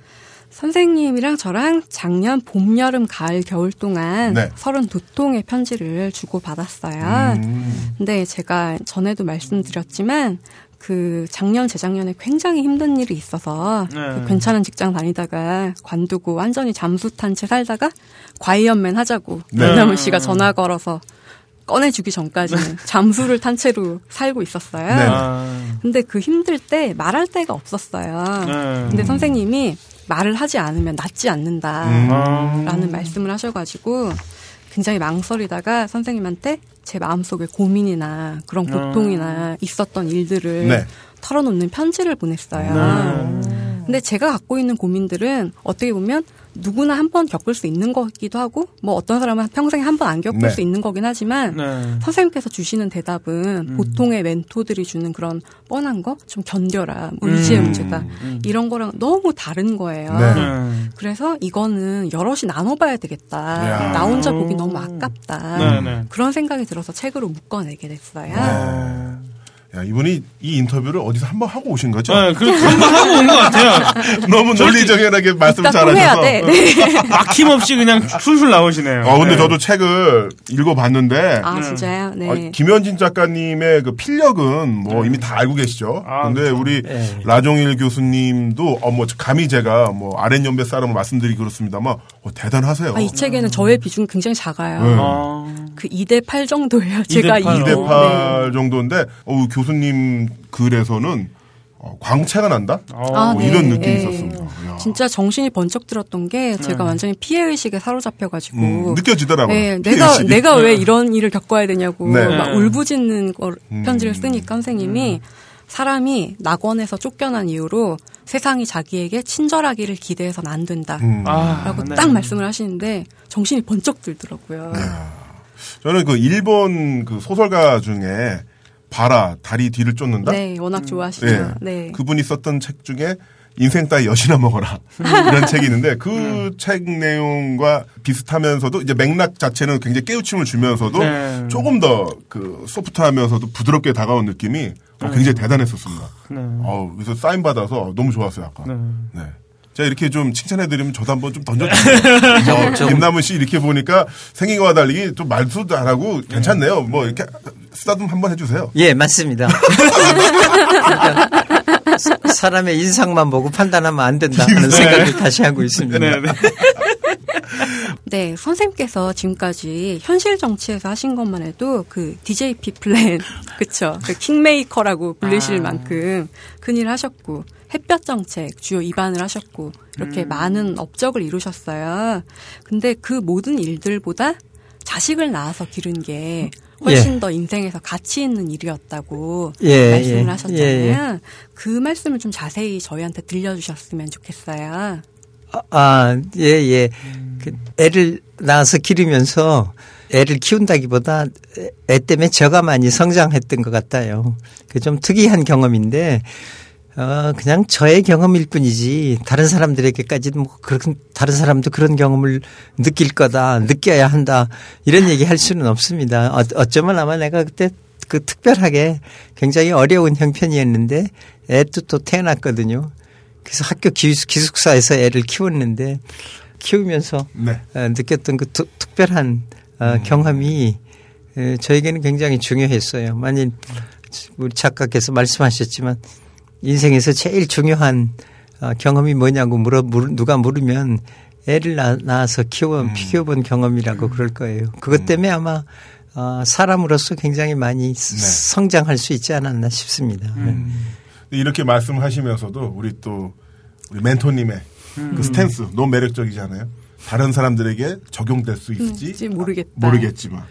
선생님이랑 저랑 작년 봄, 여름, 가을, 겨울 동안 네. 32통의 편지를 주고받았어요. 음. 근데 제가 전에도 말씀드렸지만 그 작년 재작년에 굉장히 힘든 일이 있어서 네. 그 괜찮은 직장 다니다가 관두고 완전히 잠수탄 채 살다가 과이언맨 하자고 네. 김남은 씨가 전화 걸어서 꺼내주기 전까지는 잠수를 탄 채로 살고 있었어요. 네. 아, 근데 그 힘들 때 말할 데가 없었어요. 네. 근데 선생님이 말을 하지 않으면 낫지 않는다라는 음. 말씀을 하셔가지고 굉장히 망설이다가 선생님한테 제 마음속에 고민이나 그런 고통이나 있었던 일들을 네. 털어놓는 편지를 보냈어요. 근데 제가 갖고 있는 고민들은 어떻게 보면 누구나 한 번 겪을 수 있는 거기도 하고 뭐 어떤 사람은 평생에 한 번 안 겪을 네. 수 있는 거긴 하지만 네. 선생님께서 주시는 대답은 보통의 멘토들이 주는 그런 뻔한 거 좀 견뎌라 뭐 의지의 음. 문제다 이런 거랑 너무 다른 거예요. 네. 네. 그래서 이거는 여럿이 나눠봐야 되겠다. 야. 나 혼자 보기 너무 아깝다. 네, 네. 그런 생각이 들어서 책으로 묶어내게 됐어요. 네. 야, 이분이 이 인터뷰를 어디서 한 번 하고 오신 거죠? 네, 그 한번 하고 온 것 같아요. 너무 논리정연하게 해야 잘하셔서. 돼. 네. 막힘없이 그냥 술술 나오시네요. 어, 근데 네. 저도 책을 읽어봤는데. 아 진짜요? 네. 아, 김현진 작가님의 그 필력은 뭐 이미 다 알고 계시죠. 아, 근데 그렇죠. 우리 네. 라종일 교수님도 어, 뭐 감히 제가 뭐 아랫 연배 사람을 말씀드리기 그렇습니다만 어, 대단하세요. 아, 이 책에는 저의 비중이 굉장히 작아요. 네. 아, 그 2대 8 정도예요. 2대 제가 8. 2대 이거. 8 정도인데 어, 교수님 글에서는 어, 광채가 난다? 아, 뭐 네. 이런 느낌이 네. 있었습니다. 야. 진짜 정신이 번쩍 들었던 게 제가 완전히 피해 의식에 사로잡혀가지고 음, 느껴지더라고요. 네, 내가. 내가 왜 이런 일을 겪어야 되냐고 네. 막 울부짖는 걸 음. 편지를 쓰니까 선생님이 사람이 낙원에서 쫓겨난 이후로 세상이 자기에게 친절하기를 기대해서는 안 된다라고 음. 아, 네. 딱 말씀을 하시는데 정신이 번쩍 들더라고요. 네. 저는 그 일본 그 소설가 중에 바라 다리 뒤를 쫓는다. 네, 워낙 좋아하시죠. 예. 네. 그분이 썼던 책 중에 인생 따위 여시나 먹어라 이런 책이 있는데 그 음. 책 내용과 비슷하면서도 이제 맥락 자체는 굉장히 깨우침을 주면서도 네. 조금 더 그 소프트하면서도 부드럽게 다가온 느낌이 어, 굉장히 대단했었습니다. 네. 어, 그래서 사인 받아서 너무 좋았어요 아까. 네. 네. 제가 이렇게 좀 칭찬해드리면 저도 한번 좀 던져주세요. 어, 김남은 씨 이렇게 보니까 생긴 거와 달리 좀 말도 잘하고 괜찮네요. 뭐 이렇게 쓰다듬 한번 해주세요. 예, 맞습니다. 그러니까 사- 사람의 인상만 보고 판단하면 안 된다 하는 생각을 다시 하고 있습니다. 네, 네. 네, 선생님께서 지금까지 현실 정치에서 하신 것만 해도 그 DJP 플랜, 그쵸. 그 킹메이커라고 불리실 아. 만큼 큰일 하셨고, 햇볕 정책 주요 입안을 하셨고, 이렇게 음. 많은 업적을 이루셨어요. 근데 그 모든 일들보다 자식을 낳아서 기른 게 훨씬 더 인생에서 가치 있는 일이었다고 예, 말씀을 예, 하셨잖아요. 예, 그 말씀을 좀 자세히 저희한테 들려주셨으면 좋겠어요. 아, 예, 예. 그 애를 낳아서 기르면서 애를 키운다기보다 애- 애 때문에 저가 많이 성장했던 것 같아요. 그 좀 특이한 경험인데, 어, 그냥 저의 경험일 뿐이지, 다른 사람들에게까지는 뭐, 그런, 다른 사람도 그런 경험을 느낄 거다, 느껴야 한다, 이런 얘기 할 수는 없습니다. 어, 어쩌면 아마 내가 그때 그 특별하게 굉장히 어려운 형편이었는데, 애도 또 태어났거든요. 그래서 학교 기숙, 기숙사에서 애를 키웠는데 키우면서 네. 어, 느꼈던 그 투- 특별한 어, 경험이 에, 저에게는 굉장히 중요했어요. 만일 우리 작가께서 말씀하셨지만 인생에서 제일 중요한 어, 경험이 뭐냐고 물어 물, 누가 물으면 애를 낳, 낳아서 키워 키워본 경험이라고 그럴 거예요. 그것 때문에 아마 어, 사람으로서 굉장히 많이 스- 성장할 수 있지 않았나 싶습니다. 이렇게 말씀하시면서도 우리 또 우리 멘토님의 그 스탠스 너무 매력적이잖아요. 다른 사람들에게 적용될 수 있을지 있을지 모르겠다. 모르겠지만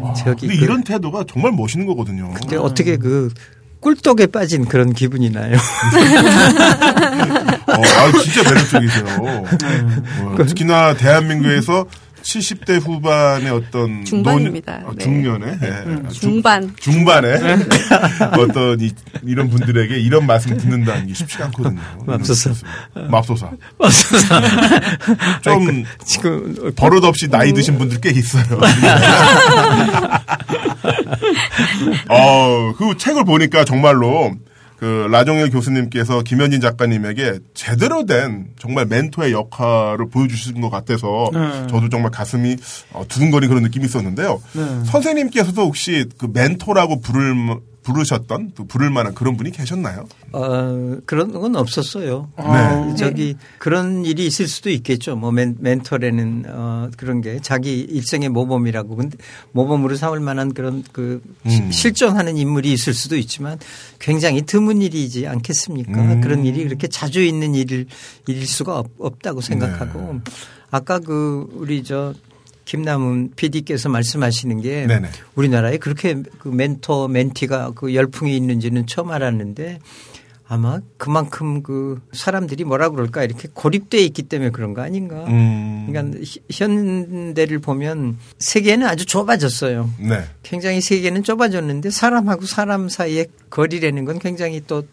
와, 저기 근데 그- 이런 태도가 정말 멋있는 거거든요. 근데 어떻게 그 꿀떡에 빠진 그런 기분이 나요. 어, 아, 진짜 매력적이세요. 어, 특히나 대한민국에서 70대 후반의 어떤 중반입니다. 노, 어, 네. 중년에 네. 음, 중반 중반에 어떤 이, 이런 분들에게 이런 말씀 듣는다는 게 쉽지 않거든요. 맙소사. 맙소사. 맙소사. 좀 지금 버릇 없이 나이 드신 분들 꽤 있어요. 어, 그 책을 보니까 정말로 그 라종일 교수님께서 김현진 작가님에게 제대로 된 정말 멘토의 역할을 보여주신 것 같아서 네. 저도 정말 가슴이 어, 두근거리는 그런 느낌이 있었는데요. 네. 선생님께서도 혹시 그 멘토라고 부를 부르셨던 또 부를 만한 그런 분이 계셨나요? 어, 그런 건 없었어요. 네. 저기 그런 일이 있을 수도 있겠죠. 뭐 멘, 멘토라는 어, 그런 게 자기 일생의 모범이라고 근데 모범으로 삼을 만한 그런 그 시- 음. 실존하는 인물이 있을 수도 있지만 굉장히 드문 일이지 않겠습니까? 음. 그런 일이 그렇게 자주 있는 일일, 일일 수가 없, 없다고 생각하고 네. 아까 그 우리 저 김남훈 PD께서 말씀하시는 게 네네. 우리나라에 그렇게 그 멘토 멘티가 그 열풍이 있는지는 처음 알았는데 아마 그만큼 그 사람들이 뭐라 그럴까 이렇게 고립돼 있기 때문에 그런 거 아닌가. 음. 그러니까 히- 현대를 보면 세계는 아주 좁아졌어요. 네. 굉장히 세계는 좁아졌는데 사람하고 사람 사이의 거리라는 건 굉장히 또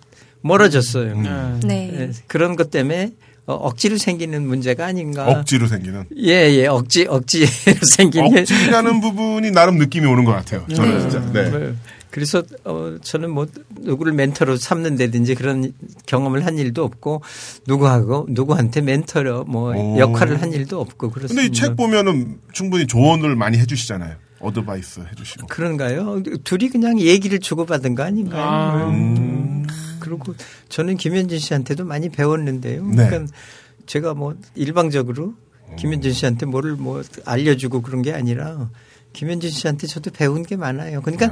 멀어졌어요. 음. 네. 예, 그런 것 때문에 어, 억지로 생기는 문제가 아닌가. 억지로 생기는. 예, 예, 억지, 억지로 생기는. 억지라는 부분이 나름 느낌이 오는 것 같아요. 저는 네. 진짜. 네. 네. 그래서 어 저는 뭐 누구를 멘토로 삼는다든지 그런 경험을 한 일도 없고 누구하고 누구한테 멘토로 뭐 오. 역할을 한 일도 없고 그렇습니다. 근데 이 책 보면은 충분히 조언을 많이 해주시잖아요. 어드바이스 해주시고. 그런가요? 둘이 그냥 얘기를 주고받은 거 아닌가요? 아. 음. 그리고 저는 김현진 씨한테도 많이 배웠는데요. 네. 그러니까 제가 뭐 일방적으로 김현진 씨한테 뭐를 뭐 알려주고 그런 게 아니라 김현진 씨한테 저도 배운 게 많아요. 그러니까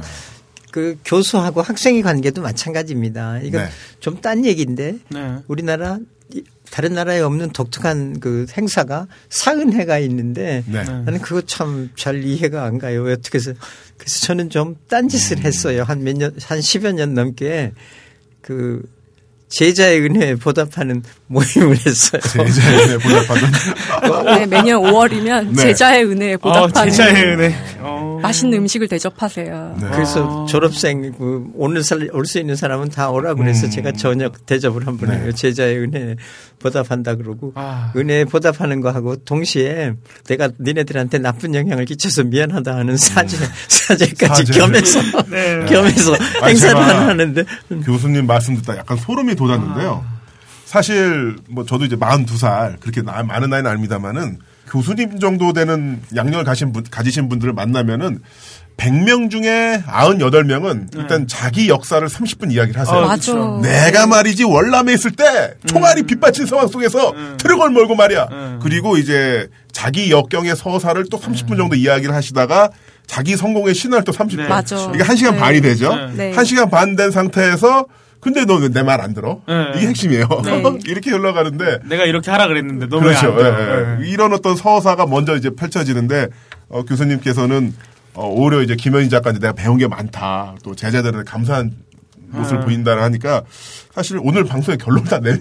그 교수하고 학생의 관계도 마찬가지입니다. 이건 네. 좀딴 얘기인데 네. 우리나라 이- 다른 나라에 없는 독특한 그 행사가 사은회가 있는데 네. 나는 그거 참 잘 이해가 안 가요. 어떻게 해서 그래서 저는 좀 딴짓을 음. 했어요. 한 몇 년, 한 10여 년 넘게 그 제자의 은혜에 보답하는 모임을 했어요. 제자의 은혜 보답하던. 네, 매년 5월이면 네. 제자의 은혜에 어, 보답하는 제자의 은혜. 어. 맛있는 음식을 대접하세요. 네. 그래서 아. 졸업생 그 오늘 올 수 있는 사람은 다 오라 그래서 음. 제가 저녁 대접을 한번 네. 해요. 제자의 은혜 보답한다 그러고 아. 은혜 보답하는 거하고 동시에 내가 니네들한테 나쁜 영향을 끼쳐서 미안하다 하는 사죄 사죄까지 음. 사죄. 겸해서 네. 겸해서 아니, 행사를 하는데 교수님 말씀 듣다 약간 소름이 돋았는데요. 사실 뭐 저도 이제 42살 그렇게 나- 많은 나이는 아닙니다만은 교수님 정도 되는 양력을 가신 분, 가지신 분들을 만나면은 100명 중에 98명은 일단 자기 역사를 30분 이야기를 하세요. 어, 맞아. 내가 말이지 월남에 있을 때 총알이 빗받친 상황 속에서 트럭을 몰고 말이야. 음. 그리고 이제 자기 역경의 서사를 또 30분 정도 이야기를 하시다가 자기 성공의 신화를 또 30분. 네. 맞아. 이게 1시간 네. 반이 되죠. 네. 네. 1시간 반 된 상태에서 근데 너 내 말 안 들어? 네. 이게 핵심이에요. 네. 이렇게 흘러가는데 내가 이렇게 하라 그랬는데 너무 그렇죠. 예, 예. 네. 이런 어떤 서사가 먼저 이제 펼쳐지는데 어, 교수님께서는 어, 오히려 이제 김현희 작가한테 내가 배운 게 많다. 또 제자들한테 감사한 모습을 네. 보인다 하니까 사실 오늘 방송의 결론 다 내려.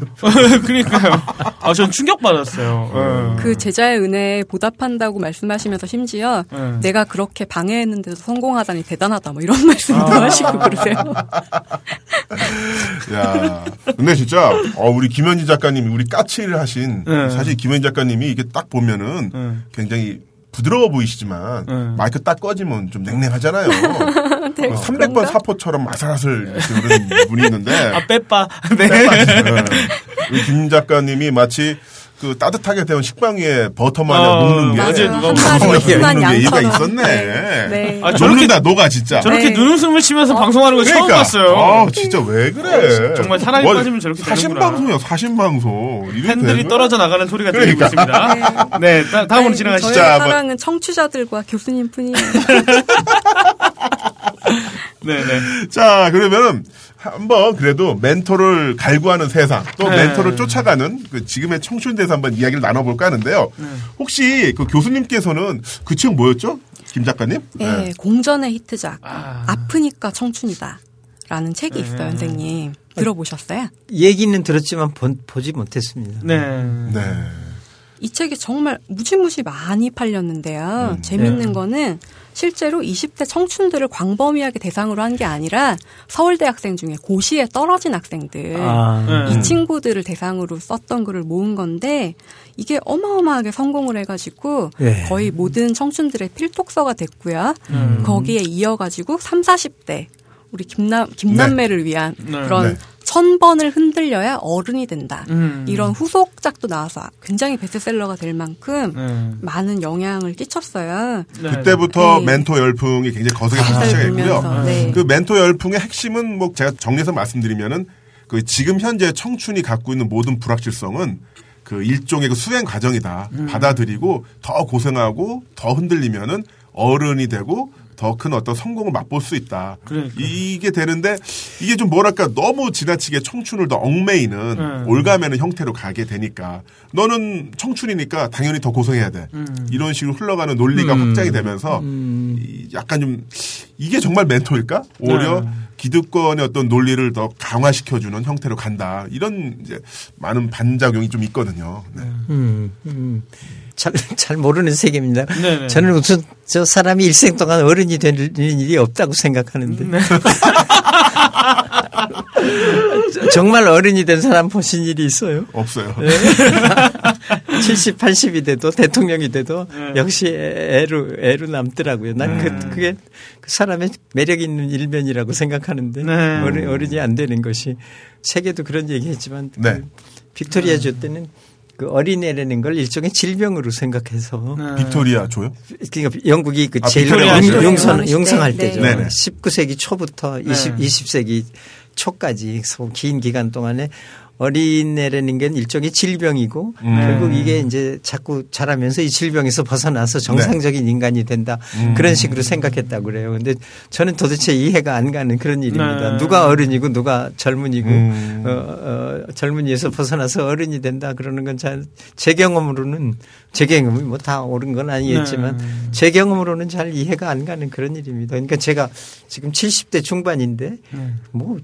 그러니까요. 아, 전 충격받았어요. 예. 그 제자의 은혜에 보답한다고 말씀하시면서 심지어 네. 내가 그렇게 방해했는데도 성공하다니 대단하다 뭐 이런 말씀도 아. 하시고 그러세요. 야, 근데 진짜 어, 우리 김현희 작가님이 우리 까치를 하신 네. 사실 김현희 작가님이 이게 딱 보면은 네. 굉장히 부드러워 보이시지만 네. 마이크 딱 꺼지면 좀 냉랭하잖아요. 네, 300번 그런가? 사포처럼 아슬아슬 그런 분이 있는데 아, 빼빠. 네. 네. 우리 김 작가님이 마치 그 따뜻하게 데운 식빵 위에 버터 마냥 어, 녹는 게 어제 누가 녹는 게 양처럼. 있었네. 네. 네. 아, 저렇게- 녹는다 녹아 진짜. 저렇게 네. 눈웃음을 치면서 방송하는 거 처음 그러니까 봤어요. 아, 진짜 왜 그래? 정말 사람이 뭐, 빠지면 저렇게 사신. 방송이야 사신 방송. 팬들이 되는 떨어져 나가는 소리가 들리고 그러니까. 있습니다. 네, 다, 다음으로 진행하시죠. 저의 자, 뭐- 사랑은 청취자들과 교수님 뿐이에요. 네, 네. 자, 그러면은 한번 그래도 멘토를 갈구하는 세상, 또 네. 멘토를 쫓아가는 그 지금의 청춘 대해서 한번 이야기를 나눠볼까 하는데요. 네. 혹시 그 교수님께서는 그 책 뭐였죠? 김 작가님? 네, 공전의 히트작 아. 아. 프니까 청춘이다. 라는 책이 있어요, 선생님. 들어보셨어요? 얘기는 들었지만 본- 보지 못했습니다. 네. 네. 이 책이 정말 무지무지 많이 팔렸는데요. 음. 재밌는 네. 거는 실제로 20대 청춘들을 광범위하게 대상으로 한 게 아니라 서울대 학생 중에 고시에 떨어진 학생들 아, 네. 이 친구들을 대상으로 썼던 글을 모은 건데 이게 어마어마하게 성공을 해가지고 예. 거의 모든 청춘들의 필독서가 됐고요. 음. 거기에 이어가지고 3, 40대 우리 김남 김남매를 위한 네. 그런 네. 천 번을 흔들려야 어른이 된다. 음. 이런 후속작도 나와서 굉장히 베스트셀러가 될 만큼 네. 많은 영향을 끼쳤어요. 네. 그때부터 네. 멘토 열풍이 굉장히 거세게 살살 시작했고요. 불면서, 네. 그 멘토 열풍의 핵심은 뭐 제가 정리해서 말씀드리면은 그 지금 현재 청춘이 갖고 있는 모든 불확실성은 그 일종의 그 수행 과정이다. 음. 받아들이고 더 고생하고 더 흔들리면은 어른이 되고 더 큰 어떤 성공을 맛볼 수 있다. 그러니까. 이게 되는데 이게 좀 뭐랄까 너무 지나치게 청춘을 더 얽매이는 음. 올가매는 형태로 가게 되니까 너는 청춘이니까 당연히 더 고생해야 돼. 음. 이런 식으로 흘러가는 논리가 확장이 되면서 이 약간 좀 이게 정말 멘토일까? 오히려 네. 기득권의 어떤 논리를 더 강화시켜주는 형태로 간다. 이런 이제 많은 반작용이 좀 있거든요. 네. 잘, 잘 모르는 세계입니다. 네네. 저는 우선 저 사람이 일생 동안 어른이 되는 일이 없다고 생각하는데. 네. 저- 정말 어른이 된 사람 보신 일이 있어요? 없어요. 70, 80이 돼도 대통령이 돼도 네. 역시 애로, 애로 남더라고요. 난 그, 그게 그 사람의 매력 있는 일면이라고 생각하는데 네. 어른, 어른이 안 되는 것이 책에도 그런 얘기 했지만 그 네. 빅토리아 조 때는 그 어린애라는 걸 일종의 질병으로 생각해서 네. 빅토리아 조요? 그러니까 영국이 그 아, 제일 빅토리아 용- 시대. 융성, 시대. 융성할 네. 때죠. 네네. 19세기 초부터 네. 20, 20세기 초까지 긴 기간 동안에 어린애라는 게 일종의 질병이고 음. 결국 이게 이제 자꾸 자라면서 이 질병에서 벗어나서 네. 정상적인 인간이 된다 음. 그런 식으로 생각했다고 그래요. 근데 저는 도대체 이해가 안 가는 그런 일입니다. 네. 누가 어른이고 누가 젊은이고 음. 어, 어, 젊은이에서 벗어나서 어른이 된다 그러는 건 제 경험으로는 제 경험이 뭐 다 옳은 건 아니겠지만 네. 제 경험으로는 잘 이해가 안 가는 그런 일입니다. 그러니까 제가 지금 70대 중반인데 네. 뭐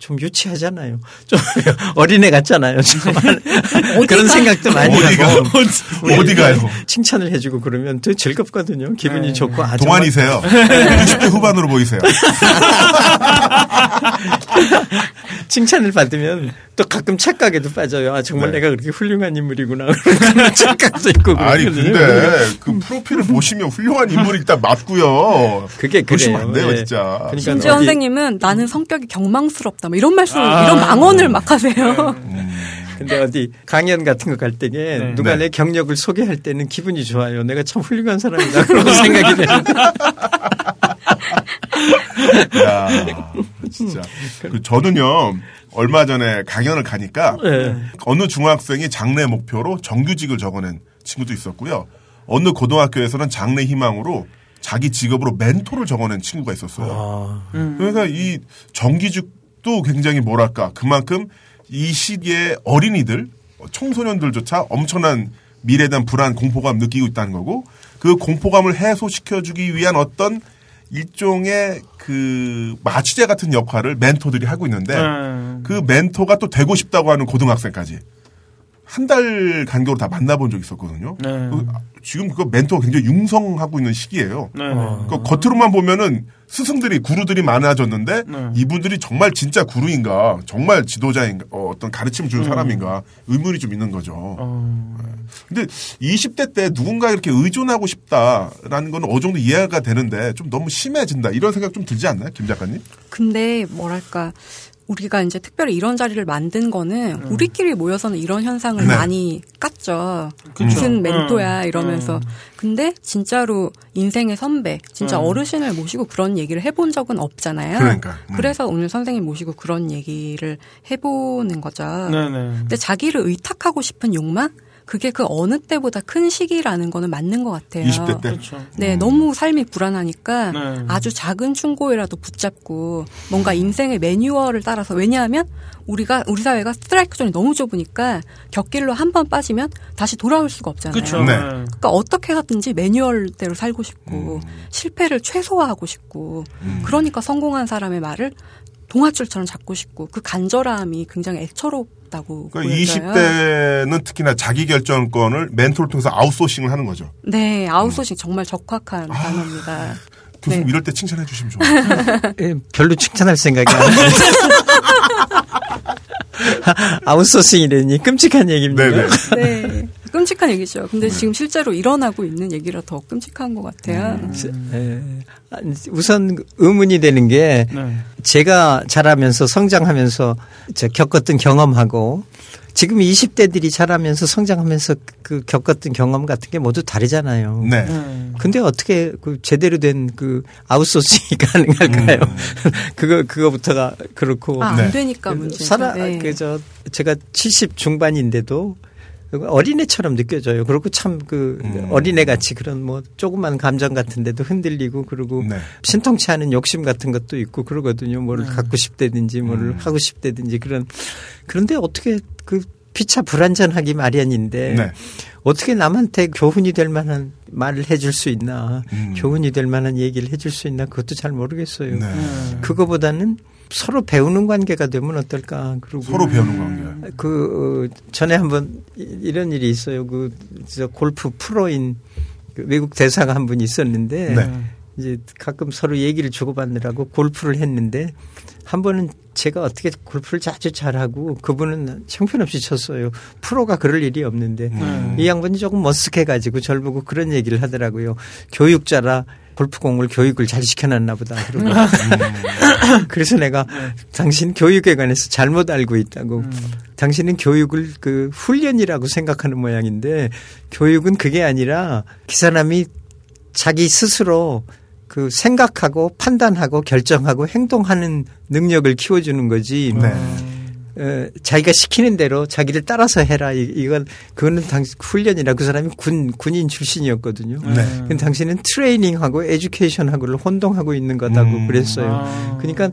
좀 유치하잖아요. 좀 어린애 같잖아요. 정말 그런 생각도 많이 어디가 하고 어디가요? 칭찬을 해주고 그러면 더 즐겁거든요. 기분이 네. 좋고 아, 정말 동안이세요. 60대 후반으로 보이세요. 칭찬을 받으면 또 가끔 착각에도 빠져요. 아 정말 네. 내가 그렇게 훌륭한 인물이구나. 그런 착각도 있고 아니 그러거든요. 근데 그 프로필을 보시면 훌륭한 인물이 일단 맞고요. 그게 보시면 그래요. 안 돼요, 예. 진짜. 그러니까 심지어 어디- 선생님은 나는 성격이 경망스럽다. 뭐 이런 말씀, 아. 이런 망언을 막 하세요. 근데 어디 강연 같은 거 갈 때에 네. 누가 네. 내 경력을 소개할 때는 기분이 좋아요. 내가 참 훌륭한 사람이다. 그런 생각이 되는데. 야, 진짜. 그 저는요, 얼마 전에 강연을 가니까 네. 어느 중학생이 장래 목표로 정규직을 적어낸 친구도 있었고요. 어느 고등학교에서는 장래 희망으로 자기 직업으로 멘토를 적어낸 친구가 있었어요. 아, 음. 그러니까 이 정규직 도 굉장히 뭐랄까 그만큼 이 시기에 어린이들 청소년들조차 엄청난 미래에 대한 불안 공포감 느끼고 있다는 거고 그 공포감을 해소시켜주기 위한 어떤 일종의 그 마취제 같은 역할을 멘토들이 하고 있는데 네. 그 멘토가 또 되고 싶다고 하는 고등학생까지 한 달 간격으로 다 만나본 적이 있었거든요. 네. 그 지금 그 멘토가 굉장히 융성하고 있는 시기예요. 네. 그 겉으로만 보면은 스승들이 구루들이 많아졌는데 네. 이분들이 정말 진짜 구루인가 정말 지도자인가 어, 떤 가르침 을 주는 음. 사람인가 의문이 좀 있는 거죠. 어. 근데 20대 때 누군가 이렇게 의존하고 싶다라는 건 어느 정도 이해가 되는데 좀 너무 심해진다 이런 생각 좀 들지 않나요, 김 작가님? 근데 뭐랄까 우리가 이제 특별히 이런 자리를 만든 거는 우리끼리 모여서는 이런 현상을 네. 많이 깠죠. 그쵸. 무슨 멘토야 음. 이러면서. 음. 근데 진짜로 인생의 선배, 진짜 음. 어르신을 모시고 그런 얘기를 해본 적은 없잖아요. 그러니까. 음. 그래서 오늘 선생님 모시고 그런 얘기를 해보는 거죠. 네네. 근데 자기를 의탁하고 싶은 욕망? 그게 그 어느 때보다 큰 시기라는 거는 맞는 것 같아요. 20대 때. 그렇죠. 네, 너무 삶이 불안하니까 네. 아주 작은 충고에라도 붙잡고 뭔가 인생의 매뉴얼을 따라서 왜냐하면 우리가 우리 사회가 스트라이크 존이 너무 좁으니까 곁길로 한 번 빠지면 다시 돌아올 수가 없잖아요. 그렇죠. 네. 그러니까 어떻게 해서든지 매뉴얼대로 살고 싶고 실패를 최소화하고 싶고 음. 그러니까 성공한 사람의 말을 동아줄처럼 잡고 싶고 그 간절함이 굉장히 애처롭 다고 그러니까 보여져요. 20대는 특히나 자기 결정권을 멘토를 통해서 아웃소싱을 하는 거죠. 네, 아웃소싱 정말 적확한 단어입니다. 교수님 네. 이럴 때 칭찬해 주시면 좋아요. 예, 별로 칭찬할 생각이 안 나요. 아웃소싱이라니 끔찍한 얘기입니다. 네네. 네. 끔찍한 얘기죠. 근데 지금 실제로 일어나고 있는 얘기라 더 끔찍한 것 같아요. 예. 아니, 우선 의문이 되는 게 네. 제가 자라면서 성장하면서 저 겪었던 경험하고 지금 20대들이 자라면서 성장하면서 그 겪었던 경험 같은 게 모두 다르잖아요. 네. 네. 근데 어떻게 그 제대로 된 그 아웃소싱이 가능할까요? 그거 그거부터가 그렇고 아, 네. 안 되니까 문제죠. 살아 네. 그저 제가 70 중반인데도 어린애처럼 느껴져요. 그렇고 참그 음. 어린애 같이 그런 뭐 조그만 감정 같은 데도 흔들리고 그러고 네. 신통치 않은 욕심 같은 것도 있고 그러거든요. 뭐를 갖고 싶다든지 뭐를 음. 하고 싶다든지 그런 그런데 어떻게 그 피차 불완전하기 마련인데 네. 어떻게 남한테 교훈이 될 만한 말을 해줄 수 있나 음. 교훈이 될 만한 얘기를 해줄 수 있나 그것도 잘 모르겠어요. 네. 그거보다는 서로 배우는 관계가 되면 어떨까. 그리고 서로 배우는 관계. 그 어, 전에 한번 이- 이런 일이 있어요. 그 저 골프 프로인 그 외국 대사가 한 분 있었는데 네. 이제 가끔 서로 얘기를 주고받느라고 골프를 했는데 한 번은 제가 어떻게 골프를 자주 잘하고 그분은 형편없이 쳤어요. 프로가 그럴 일이 없는데 음. 이 양반이 조금 머쓱해가지고 절 보고 그런 얘기를 하더라고요. 교육자라 골프공을 교육을 잘 시켜놨나 보다. 그러고 그래서 내가 당신 교육에 관해서 잘못 알고 있다고. 당신은 교육을 그 훈련이라고 생각하는 모양인데 교육은 그게 아니라 그 사람이 자기 스스로 그 생각하고 판단하고 결정하고 행동하는 능력을 키워주는 거지. 네. 어, 자기가 시키는 대로 자기를 따라서 해라. 이, 이건 그거는 당 훈련이라 그 사람이 군 군인 출신이었거든요. 네. 근데 당신은 트레이닝하고 에듀케이션하고를 혼동하고 있는 거다고 음. 그랬어요. 아. 그러니까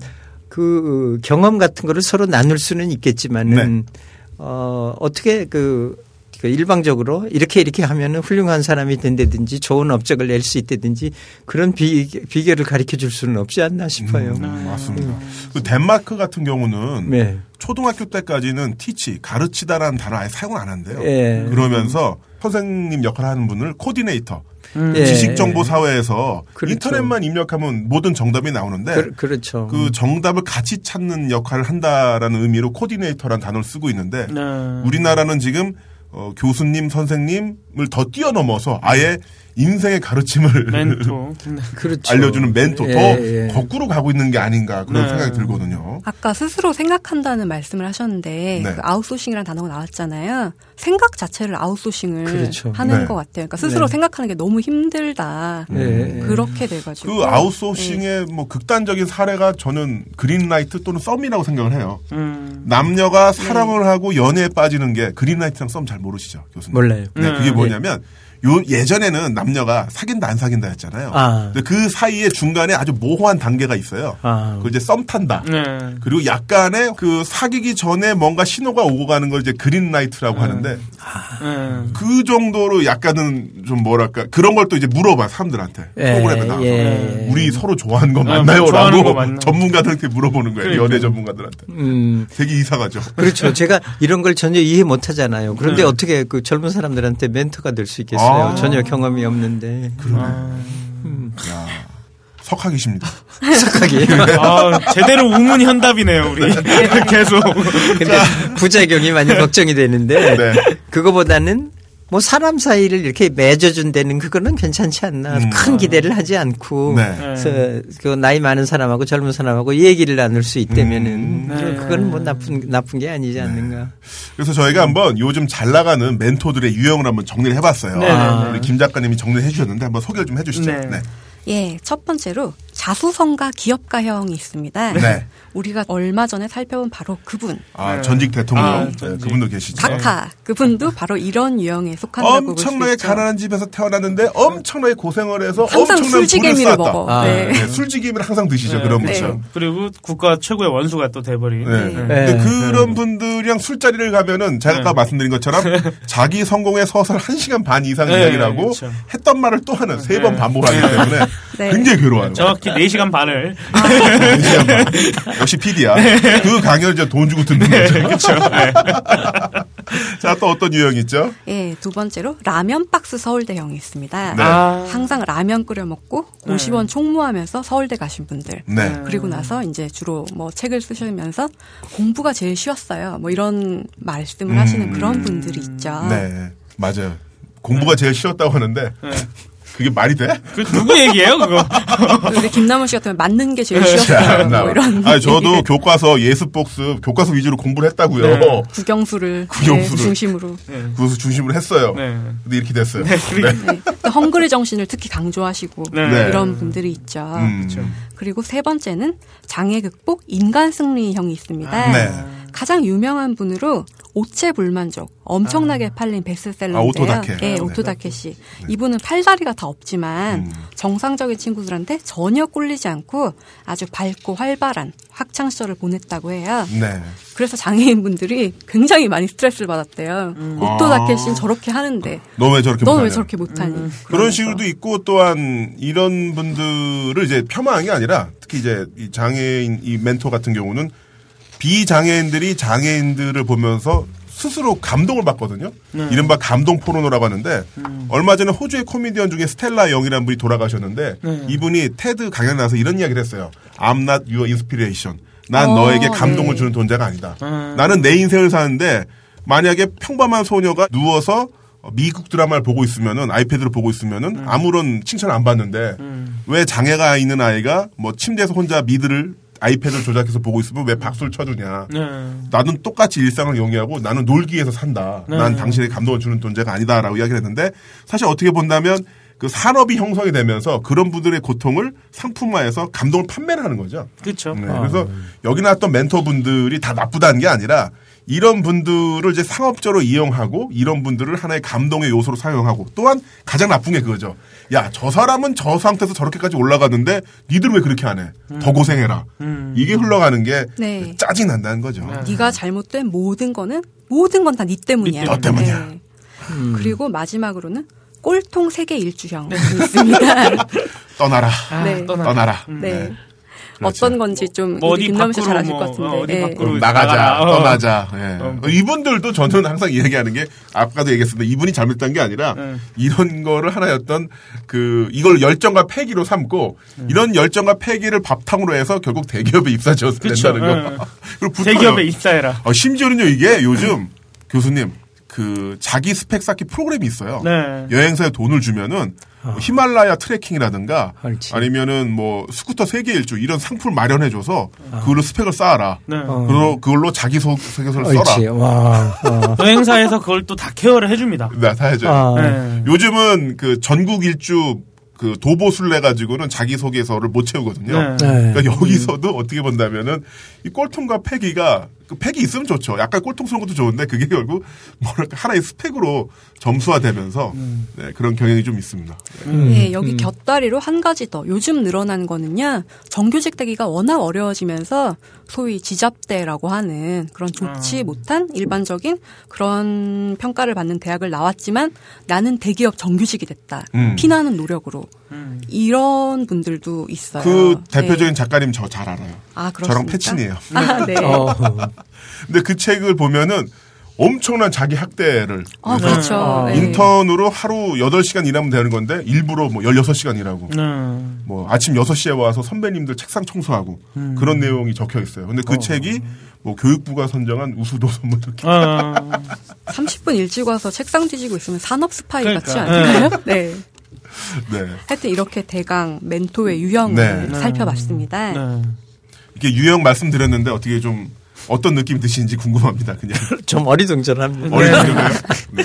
그 경험 같은 거를 서로 나눌 수는 있겠지만은 네. 어 어떻게 그, 그 일방적으로 이렇게 이렇게 하면은 훌륭한 사람이 된다든지 좋은 업적을 낼 수 있다든지 그런 비, 비결을 가르쳐 줄 수는 없지 않나 싶어요. 음, 맞습니다. 그 덴마크 같은 경우는 네. 초등학교 때까지는 teach 가르치다라는 단어 아예 사용 안 한대요. 예. 그러면서 선생님 역할을 하는 분을 코디네이터 예. 지식 정보 사회에서 그렇죠. 인터넷만 입력하면 모든 정답이 나오는데 그, 그렇죠. 그 정답을 같이 찾는 역할을 한다라는 의미로 코디네이터라는 단어를 쓰고 있는데 네. 우리나라는 지금 어, 교수님 선생님을 더 뛰어넘어서 아예 인생의 가르침을 멘토. 네. 그렇죠. 알려주는 멘토 예, 더 예. 거꾸로 가고 있는 게 아닌가 그런 네. 생각이 들거든요. 아까 스스로 생각한다는 말씀을 하셨는데 네. 그 아웃소싱이라는 단어가 나왔잖아요. 생각 자체를 아웃소싱을 그렇죠. 하는 네. 것 같아요. 그러니까 스스로 네. 생각하는 게 너무 힘들다. 예. 그렇게 돼가지고 그 아웃소싱의 뭐 극단적인 사례가 저는 green light 또는 썸이라고 생각을 해요. 음. 남녀가 사랑을 하고 연애에 빠지는 게 green light랑 썸 잘 모르시죠, 교수님? 몰라요. 네, 네. 그게 뭐냐면 요 예전에는 남녀가 사귄다 안 사귄다 했잖아요. 아. 근데 그 사이에 중간에 아주 모호한 단계가 있어요. 아. 그 이제 썸 탄다. 네. 그리고 약간의 그 사귀기 전에 뭔가 신호가 오고 가는 걸 이제 green light라고 하는데 네. 그 정도로 약간은 좀 뭐랄까 그런 걸 또 이제 물어봐 사람들한테 예, 프로그램에 나와서 예. 우리 서로 좋아하는 거 아, 맞나요? 좋아하는 라고 거 맞나? 전문가들한테 물어보는 거예요. 그러니까요. 연애 전문가들한테. 음. 되게 이상하죠. 그렇죠. 제가 이런 걸 전혀 이해 못 하잖아요. 그런데 네. 어떻게 그 젊은 사람들한테 멘토가 될 수 있겠어요? 아. 전혀 경험이 없는데. 그러네. 아. 야, 석학이십니다. 착하게. 아, 제대로 우문 현답이네요, 우리. 계속. 근데 부작용이 많이 걱정이 되는데 네. 그거보다는 뭐 사람 사이를 이렇게 맺어준다는 그거는 괜찮지 않나. 음. 큰 기대를 하지 않고 네. 그래서 그 나이 많은 사람하고 젊은 사람하고 얘기를 나눌 수 있다면은 음. 네. 그거는 뭐 나쁜 나쁜 게 아니지 않는가. 그래서 저희가 한번 요즘 잘 나가는 멘토들의 유형을 한번 정리를 해봤어요. 네, 네, 네. 우리 김 작가님이 정리를 해주셨는데 한번 소개를 좀 해주시죠. 네. 네. 예, 첫 번째로 자수성가 기업가형이 있습니다. 네. 우리가 얼마 전에 살펴본 바로 그분 아, 네. 전직 대통령 아, 네, 전직. 그분도 계시죠. 각하 그분도 바로 이런 유형에 속한다고 볼수 엄청나게. 가난한 집에서 태어났는데 엄청나게 고생을 해서 항상 엄청난 술지개미를. 먹어. 아, 네. 네, 술지개미를 항상 드시죠. 네, 그런 네. 분들. 그리고 국가 최고의 원수가 또 돼버린. 네. 네. 네. 그런 분들이랑 술자리를 가면은 제가 아까 네. 말씀드린 것처럼 자기 성공의 서설 1시간 반 이상 네, 이야기를 하고 그렇죠. 했던 말을 또 하는 세번 네. 반복하기 때문에 네. 굉장히 괴로워요. 정확히 4시간 반을. 역시 PD야. 그 강연을 이제 돈 주고 듣는 거죠. 그렇죠. 네. 자, 또 어떤 유형이 있죠? 예, 두 번째로 라면 박스 서울대형이 있습니다. 네. 아. 항상 라면 끓여 먹고 50원 총무하면서 서울대 가신 분들. 네. 그리고 나서 이제 주로 뭐 책을 쓰시면서 공부가 제일 쉬웠어요. 뭐 이런 말씀을 하시는 그런 분들이 있죠. 네. 맞아요. 공부가 제일 쉬웠다고 하는데 그게 말이 돼? 그 누구 얘기예요, 그거? 근데 김남훈 씨 같으면 맞는 게 제일 자, 쉬웠어요. 나- 뭐 이런. 아니, 저도 교과서 예습 복습, 교과서 위주로 공부를 했다고요. 네. 국영수를, 국영수를. 네, 중심으로. 그것을 중심으로 했어요. 네. 근데 이렇게 됐어요. 네, 그러니까. 네. 또 헝그리 정신을 특히 강조하시고 네. 네. 이런 분들이 있죠. 음. 그리고 세 번째는 장애 극복 인간 승리형이 있습니다. 네. 가장 유명한 분으로 오체 불만족 엄청나게 팔린 베스트셀러인데요. 아, 오토다케. 예, 네. 오토다케 씨. 이분은 팔다리가 다 없지만 음. 정상적인 친구들한테 전혀 꿀리지 않고 아주 밝고 활발한 학창 시절을 보냈다고 해요. 네. 그래서 장애인분들이 굉장히 많이 스트레스를 받았대요. 오토다케 씨는 저렇게 하는데 너 왜 저렇게 넌 왜? 저렇게 못하니? 그런 그러면서. 식으로도 있고 또한 이런 분들을 이제 폄하한 게 아니라 특히 이제 이 장애인 이 멘토 같은 경우는 비장애인들이 장애인들을 보면서 스스로 감동을 받거든요. 이른바 감동 포르노라고 하는데 얼마 전에 호주의 코미디언 중에 스텔라 영이라는 분이 돌아가셨는데 이분이 테드 강연에 나와서 이런 이야기를 했어요. I'm not your inspiration. 난 어, 너에게 감동을 네. 주는 존재가 아니다. 나는 내 인생을 사는데 만약에 평범한 소녀가 누워서 미국 드라마를 보고 있으면은 아이패드를 보고 있으면은 아무런 칭찬을 안 받는데 왜 장애가 있는 아이가 뭐 침대에서 혼자 미드를 아이패드를 조작해서 보고 있으면 왜 박수를 쳐주냐. 네. 나는 똑같이 일상을 영위하고 나는 놀기 위해서 산다. 네. 난 당신에게 감동을 주는 존재가 아니다라고 이야기를 했는데 사실 어떻게 본다면 그 산업이 형성이 되면서 그런 분들의 고통을 상품화해서 감동을 판매를 하는 거죠. 그렇죠. 네, 그래서 여기 나왔던 멘토분들이 다 나쁘다는 게 아니라 이런 분들을 이제 상업적으로 이용하고 이런 분들을 하나의 감동의 요소로 사용하고 또한 가장 나쁜 게 그거죠. 야, 저 사람은 저 상태에서 저렇게까지 올라갔는데 니들 왜 그렇게 안 해? 더 고생해라. 이게 흘러가는 게 네. 짜증 난다는 거죠. 네 가 잘못된 모든 거는 모든 건다네 때문이야. 너 때문이야. 네. 그리고 마지막으로는 꼴통 세계 일주형이 있습니다. 떠나라. 아, 네. 떠나. 떠나라. 네. 그렇죠. 어떤 건지 좀 뭐 어디 밖으로 잘 아실 뭐, 것 같은데. 어, 어디 예. 밖으로 음, 나가자, 나가라. 어. 떠나자. 예. 어. 이분들도 저는 항상 이야기하는 게 아까도 얘기했습니다. 이분이 잘못한 게 아니라 네. 이런 거를 하나였던 그 이걸 열정과 패기로 삼고 음. 이런 열정과 패기를 바탕으로 해서 결국 대기업에. 된다는 거. 예. 그리고 붙어요. 대기업에 입사해라. 어, 심지어는요 이게 요즘 교수님 그 자기 스펙 쌓기 프로그램이 있어요. 네. 여행사에 돈을 주면은 뭐 히말라야 트레킹이라든가 그렇지. 아니면은 뭐 스쿠터 세계 일주 이런 상품을 마련해 줘서 그걸로 스펙을 쌓아라. 네. 그걸로, 그걸로 자기 소개서를 써라. 와. 어. 여행사에서 그걸 또 다 케어를 해 줍니다. 네, 다 해줘요. 아. 네. 요즘은 그 전국 일주 그 도보술래 가지고는 자기 소개서를 못 채우거든요. 네. 네. 그러니까 여기서도 어떻게 본다면은 이 꼴통과 패기가 그 패기 있으면 좋죠. 약간 꼴통스러운 것도 좋은데 그게 결국 뭐랄까 하나의 스펙으로 점수화되면서 네, 그런 경향이 좀 있습니다. 네, 여기 곁다리로 한 가지 더 요즘 늘어난 거는요. 정규직 되기가 워낙 어려워지면서 소위 지잡대라고 하는 그런 좋지 못한 일반적인 그런 평가를 받는 대학을 나왔지만 나는 대기업 정규직이 됐다. 음. 피나는 노력으로 이런 분들도 있어요. 그 대표적인 네. 작가님 저 잘 알아요. 아, 저랑 그렇습니까? 패친이에요. 아, 네. 어. 근데 그 책을 보면은 엄청난 자기 학대를 아, 그렇죠. 아, 네. 인턴으로 하루 8시간 일하면 되는 건데 일부러 뭐 16시간 일하고 네. 뭐 아침 6시에 와서 선배님들 책상 청소하고 그런 내용이 적혀 있어요. 근데 그 책이 뭐 교육부가 선정한 우수도 선물 이렇게 어, 30분 일찍 와서 책상 뒤지고 있으면 산업 스파이 같지 그러니까. 않을까요? 네. 네. 하여튼 이렇게 대강 멘토의 유형을 네. 네. 살펴봤습니다. 네. 이렇게 유형 말씀드렸는데 어떻게 좀 어떤 느낌 드시는지 궁금합니다. 그냥 좀 어리둥절합니다. 어린이들가요 네.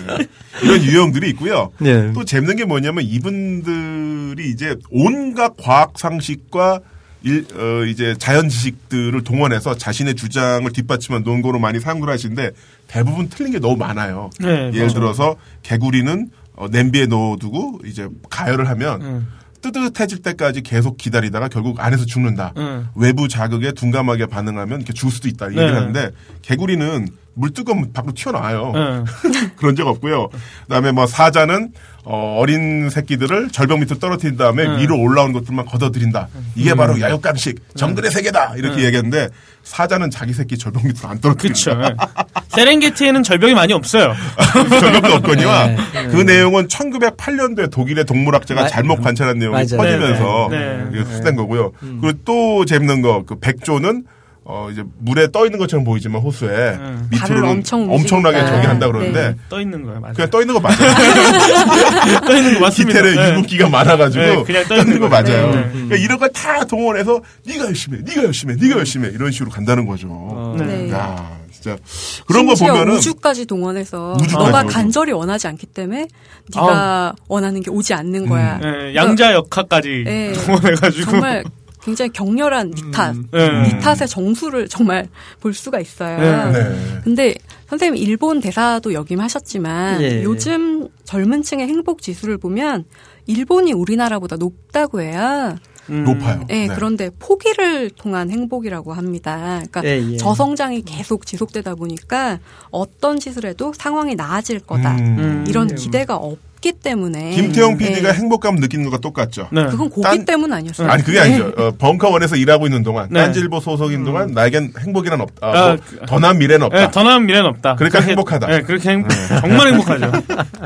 이런 유형들이 있고요. 네. 또 재밌는 게 뭐냐면 이분들이 이제 온갖 과학 상식과 일, 어, 이제 자연 지식들을 동원해서 자신의 주장을 뒷받침한 논거로 많이 사용을 하시는데 대부분 틀린 게 너무 많아요. 네, 예를 맞아요. 들어서 개구리는 어, 냄비에 넣어두고 이제 가열을 하면 음. 뜨뜻해질 때까지 계속 기다리다가 결국 안에서 죽는다. 음. 외부 자극에 둔감하게 반응하면 이렇게 죽을 수도 있다. 이 얘기를 네. 하는데 개구리는 물 뜨거우면 밖으로 튀어나와요. 그런 적 없고요. 그다음에 뭐 사자는 어, 어린 새끼들을 절벽 밑으로 떨어뜨린 다음에 음. 위로 올라온 것들만 걷어들인다. 이게 음. 바로 야육감식 정글의 세계다 이렇게 음. 얘기했는데 사자는 자기 새끼 절벽 밑으로 안 떨어뜨린다. 그렇죠. 세렝게티에는 절벽이 많이 없어요. 절벽도 없거니와 네. 그 내용은 1908년도에 독일의 동물학자가 마- 잘못 관찰한 내용이 맞아요. 퍼지면서 네, 네. 수된 거고요. 그리고 또 재밌는 거 그 백조는 어 이제 물에 떠 있는 것처럼 보이지만 호수에 발을 밑으로는 엄청 엄청나게 움직이니까. 저기 한다 그러는데 네. 떠 있는 거예요, 맞아요. 그냥 떠 있는 거 맞아요. 떠 있는 거 맞습니다. 기태에 네. 유급기가 많아가지고 네, 그냥 떠떠 있는 있는 거 거예요. 맞아요. 네. 그러니까 이런 걸 다 동원해서 네가 열심히 해, 네가 열심히 해, 네가 열심히 해 이런 식으로 간다는 거죠. 네. 야 진짜 그런 거 보면은 우주까지 동원해서 우주까지 너가 동원. 간절히 원하지 않기 때문에 네가 원하는 게 오지 않는 거야. 네, 양자 역학까지 네. 동원해가지고 정말 굉장히 격렬한 니탓, 네. 니탓의 정수를 정말 볼 수가 있어요. 네. 네. 근데 선생님 일본 대사도 역임하셨지만 예. 요즘 젊은 층의 행복 지수를 보면 일본이 우리나라보다 높다고 해요. 높아요. 네, 네. 그런데 포기를 통한 행복이라고 합니다. 그러니까 예, 예. 저성장이 계속 지속되다 보니까 어떤 짓을 해도 상황이 나아질 거다. 음. 이런 기대가 없 기 때문에 김태형 PD가 네. 행복감 느끼는 것과 똑같죠. 그건 고기 딴- 때문 아니었어요. 아니 그게 아니죠. 어, 벙커원에서 일하고 있는 동안 네. 딴질보 소속인 동안 나에겐 행복이란 없다. 아, 뭐, 더 나은 미래는 없다. 네, 더 나은 미래는 없다. 그러니까 그렇게- 행복하다. 네, 그렇게 행복, 정말 행복하죠.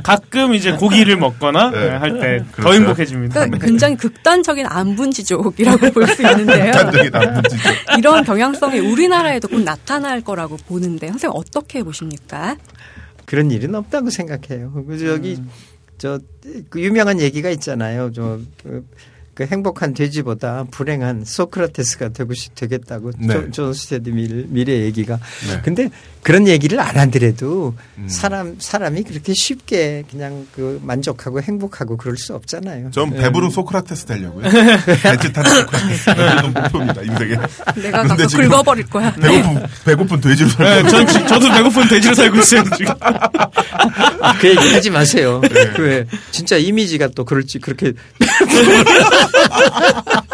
가끔 이제 고기를 먹거나 네. 할때더 그렇죠. 행복해집니다. 그러니까 굉장히 극단적인 안분 지족이라고 볼 수 있는데요. 극단적인 안분 지족. 이런 경향성이 우리나라에도 곧 나타날 거라고 보는데 선생님 어떻게 보십니까? 그런 일은 없다고 생각해요. 그 저기 저 그 유명한 얘기가 있잖아요. 저 그, 그 행복한 돼지보다 불행한 소크라테스가 되고 싶 되겠다고 네. 존, 존 스튜어트 밀의, 밀의 얘기가. 네. 근데 그런 얘기를 안 하더라도 사람 사람이 그렇게 쉽게 그냥 그 만족하고 행복하고 그럴 수 없잖아요. 전 예. 배부른 소크라테스 되려고요. 타는 소크라테스. 목표입니다. 인생에. 내가 근데 가서 긁어버릴 거야. 배고픈, 배고픈 돼지로 살고 네, 전, 있어요. 지- 저도 배고픈 돼지로 살고 있어요, 지금. 그 얘기 하지 마세요. 네. 그 진짜 이미지가 또 그럴지 그렇게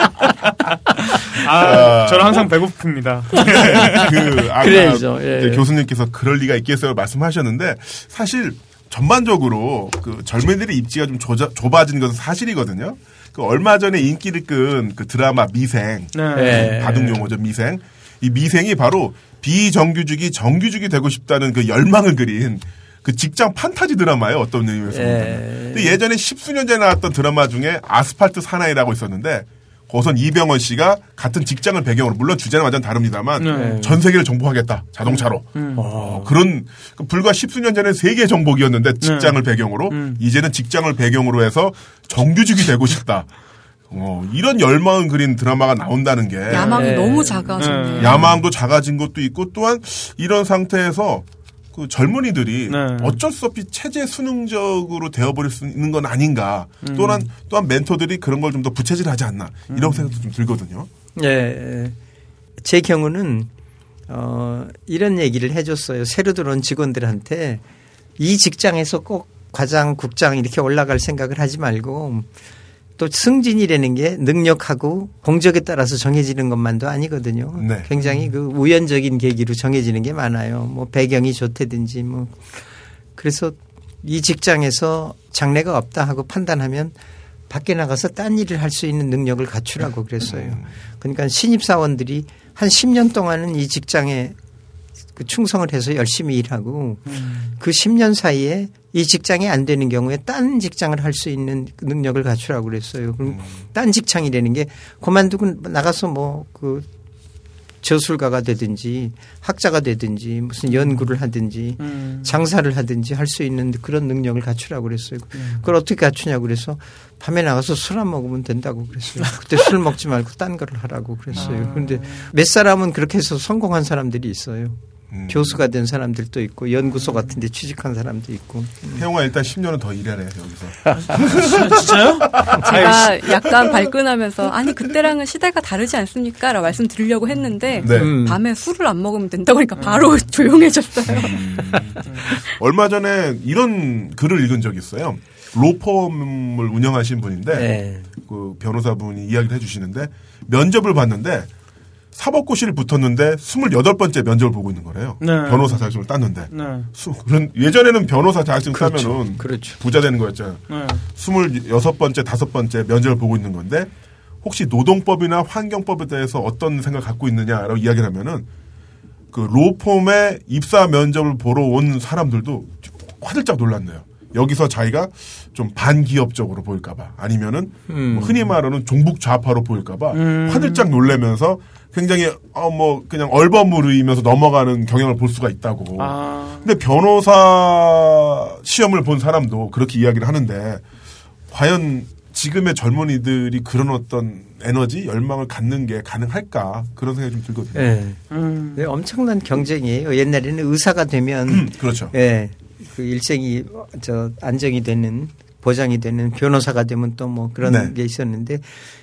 아, 저는 항상 배고픕니다. 그 아까 그래야죠. 예. 이제 교수님께서 그럴 리가 있겠어요 말씀하셨는데 사실 전반적으로 그 젊은이들의 입지가 좀 좁아, 좁아진 것은 사실이거든요. 그 얼마 전에 인기를 끈 그 드라마 미생 네. 바둑 용어죠 미생 이 미생이 바로 비정규직이 정규직이 되고 싶다는 그 열망을 그린 그 직장 판타지 드라마예요 어떤 의미에서 보면. 예. 근데 예전에 십수년 전에 나왔던 드라마 중에 아스팔트 사나이라고 있었는데 거기선 이병헌 씨가 같은 직장을 배경으로 물론 주제는 완전 다릅니다만 네. 전 세계를 정복하겠다 자동차로 음. 어, 그런 그 불과 십수년 전에 세계 정복이었는데 직장을 네. 배경으로 음. 이제는 직장을 배경으로 해서 정규직이 되고 싶다. 어, 이런 열망을 그린 드라마가 나온다는 게 야망이 네. 너무 작아졌네요. 네. 야망도 작아진 것도 있고 또한 이런 상태에서 그 젊은이들이 네. 어쩔 수 없이 체제 수능적으로 되어버릴 수 있는 건 아닌가. 음. 또한 또한 멘토들이 그런 걸 좀 더 부채질하지 않나 이런 생각도 좀 들거든요. 예. 제 경우는 어 이런 얘기를 해줬어요. 새로 들어온 직원들한테 이 직장에서 꼭 과장, 국장 이렇게 올라갈 생각을 하지 말고 또 승진이라는 게 능력하고 공적에 따라서 정해지는 것만도 아니거든요. 네. 굉장히 그 우연적인 계기로 정해지는 게 많아요. 뭐 배경이 좋다든지 뭐 그래서 이 직장에서 장래가 없다 하고 판단하면 밖에 나가서 딴 일을 할 수 있는 능력을 갖추라고 그랬어요. 그러니까 신입사원들이 한 10년 동안은 이 직장에 그 충성을 해서 열심히 일하고 그 10년 사이에 이 직장이 안 되는 경우에 딴 직장을 할 수 있는 그 능력을 갖추라고 그랬어요. 그럼 딴 직장이라는 게 그만두고 나가서 뭐그 저술가가 되든지 학자가 되든지 무슨 연구를 하든지 음. 장사를 하든지 할 수 있는 그런 능력을 갖추라고 그랬어요. 그걸 어떻게 갖추냐고 그래서 밤에 나가서 술 안 먹으면 된다고 그랬어요. 그때 술 먹지 말고 딴 거를 하라고 그랬어요. 그런데 몇 사람은 그렇게 해서 성공한 사람들이 있어요. 음. 교수가 된 사람들도 있고 연구소 같은 데 취직한 사람도 있고. 태용아 일단 10년은 더 일해라 여기서. 진짜요? 제가 약간 발끈하면서 아니 그때랑은 시대가 다르지 않습니까? 라고 말씀드리려고 했는데 네. 음. 밤에 술을 안 먹으면 된다고 하니까 바로 조용해졌어요. 얼마 전에 이런 글을 읽은 적이 있어요. 로펌을 운영하신 분인데 네. 그 변호사분이 이야기를 해주시는데 면접을 봤는데 사법고시를 붙었는데 28번째 면접을 보고 있는 거래요. 네. 변호사 자격증을 땄는데. 네. 수- 예전에는 변호사 자격증 그렇죠. 따면은 그렇죠. 부자 되는 거였잖아요. 네. 26번째, 다섯 번째 면접을 보고 있는 건데 혹시 노동법이나 환경법에 대해서 어떤 생각을 갖고 있느냐라고 이야기를 하면은 그 로펌에 입사 면접을 보러 온 사람들도 화들짝 놀랐네요. 여기서 자기가 좀 반기업적으로 보일까봐 아니면은 음. 뭐 흔히 말하는 종북 좌파로 보일까봐 음. 화들짝 놀래면서 굉장히 어 뭐 그냥 얼버무리면서 넘어가는 경향을 볼 수가 있다고. 아. 근데 변호사 시험을 본 사람도 그렇게 이야기를 하는데 과연 지금의 젊은이들이 그런 어떤 에너지, 열망을 갖는 게 가능할까 그런 생각이 좀 들거든요. 예. 음. 네, 엄청난 경쟁이에요. 옛날에는 의사가 되면 그렇죠. 예. 그 일생이 저 안정이 되는 보장이 되는 변호사가 되면 또 뭐 그런 네. 게 있었는데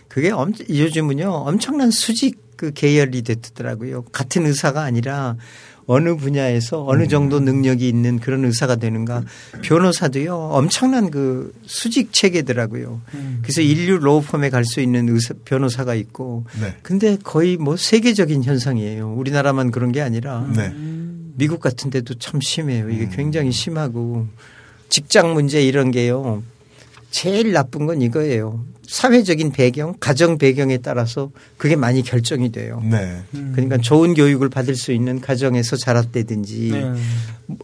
그게 엄, 요즘은요 엄청난 수직 그 계열이 됐더라고요. 같은 의사가 아니라 어느 분야에서 어느 정도 능력이 있는 그런 의사가 되는가 변호사도요 엄청난 그 수직 체계더라고요. 그래서 인류 로펌에 갈 수 있는 의사, 변호사가 있고 네. 근데 거의 뭐 세계적인 현상이에요. 우리나라만 그런 게 아니라 네. 미국 같은 데도 참 심해요. 이게 굉장히 심하고 직장 문제 이런 게요. 제일 나쁜 건 이거예요. 사회적인 배경, 가정 배경에 따라서 그게 많이 결정이 돼요. 네. 그러니까 좋은 교육을 받을 수 있는 가정에서 자랐다든지 네.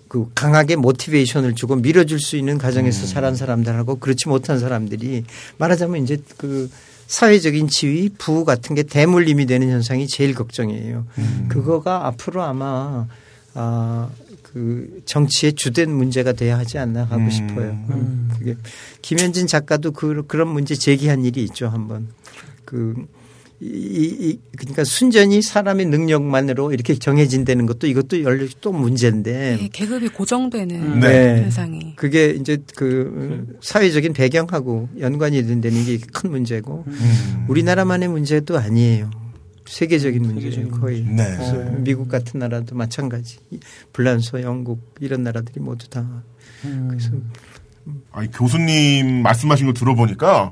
그 강하게 모티베이션을 주고 밀어줄 수 있는 가정에서 자란 사람들하고 그렇지 못한 사람들이 말하자면 이제 그 사회적인 지위, 부우 같은 게 대물림이 되는 현상이 제일 걱정이에요. 그거가 앞으로 아마 아, 그 정치의 주된 문제가 돼야 하지 않나 하고 음. 싶어요. 음, 그게 김현진 작가도 그, 그런 문제 제기한 일이 있죠 한번. 그 이, 이, 그러니까 순전히 사람의 능력만으로 이렇게 정해진다는 것도 이것도 열려 또 문제인데 네, 계급이 고정되는 네. 현상이. 그게 이제 그 사회적인 배경하고 연관이 된다는 게 큰 문제고 음. 우리나라만의 문제도 아니에요. 세계적인 문제죠 거의. 네. 그래서 미국 같은 나라도 마찬가지. 불란서, 영국 이런 나라들이 모두 다. 그래서 아니, 교수님 말씀하신 걸 들어보니까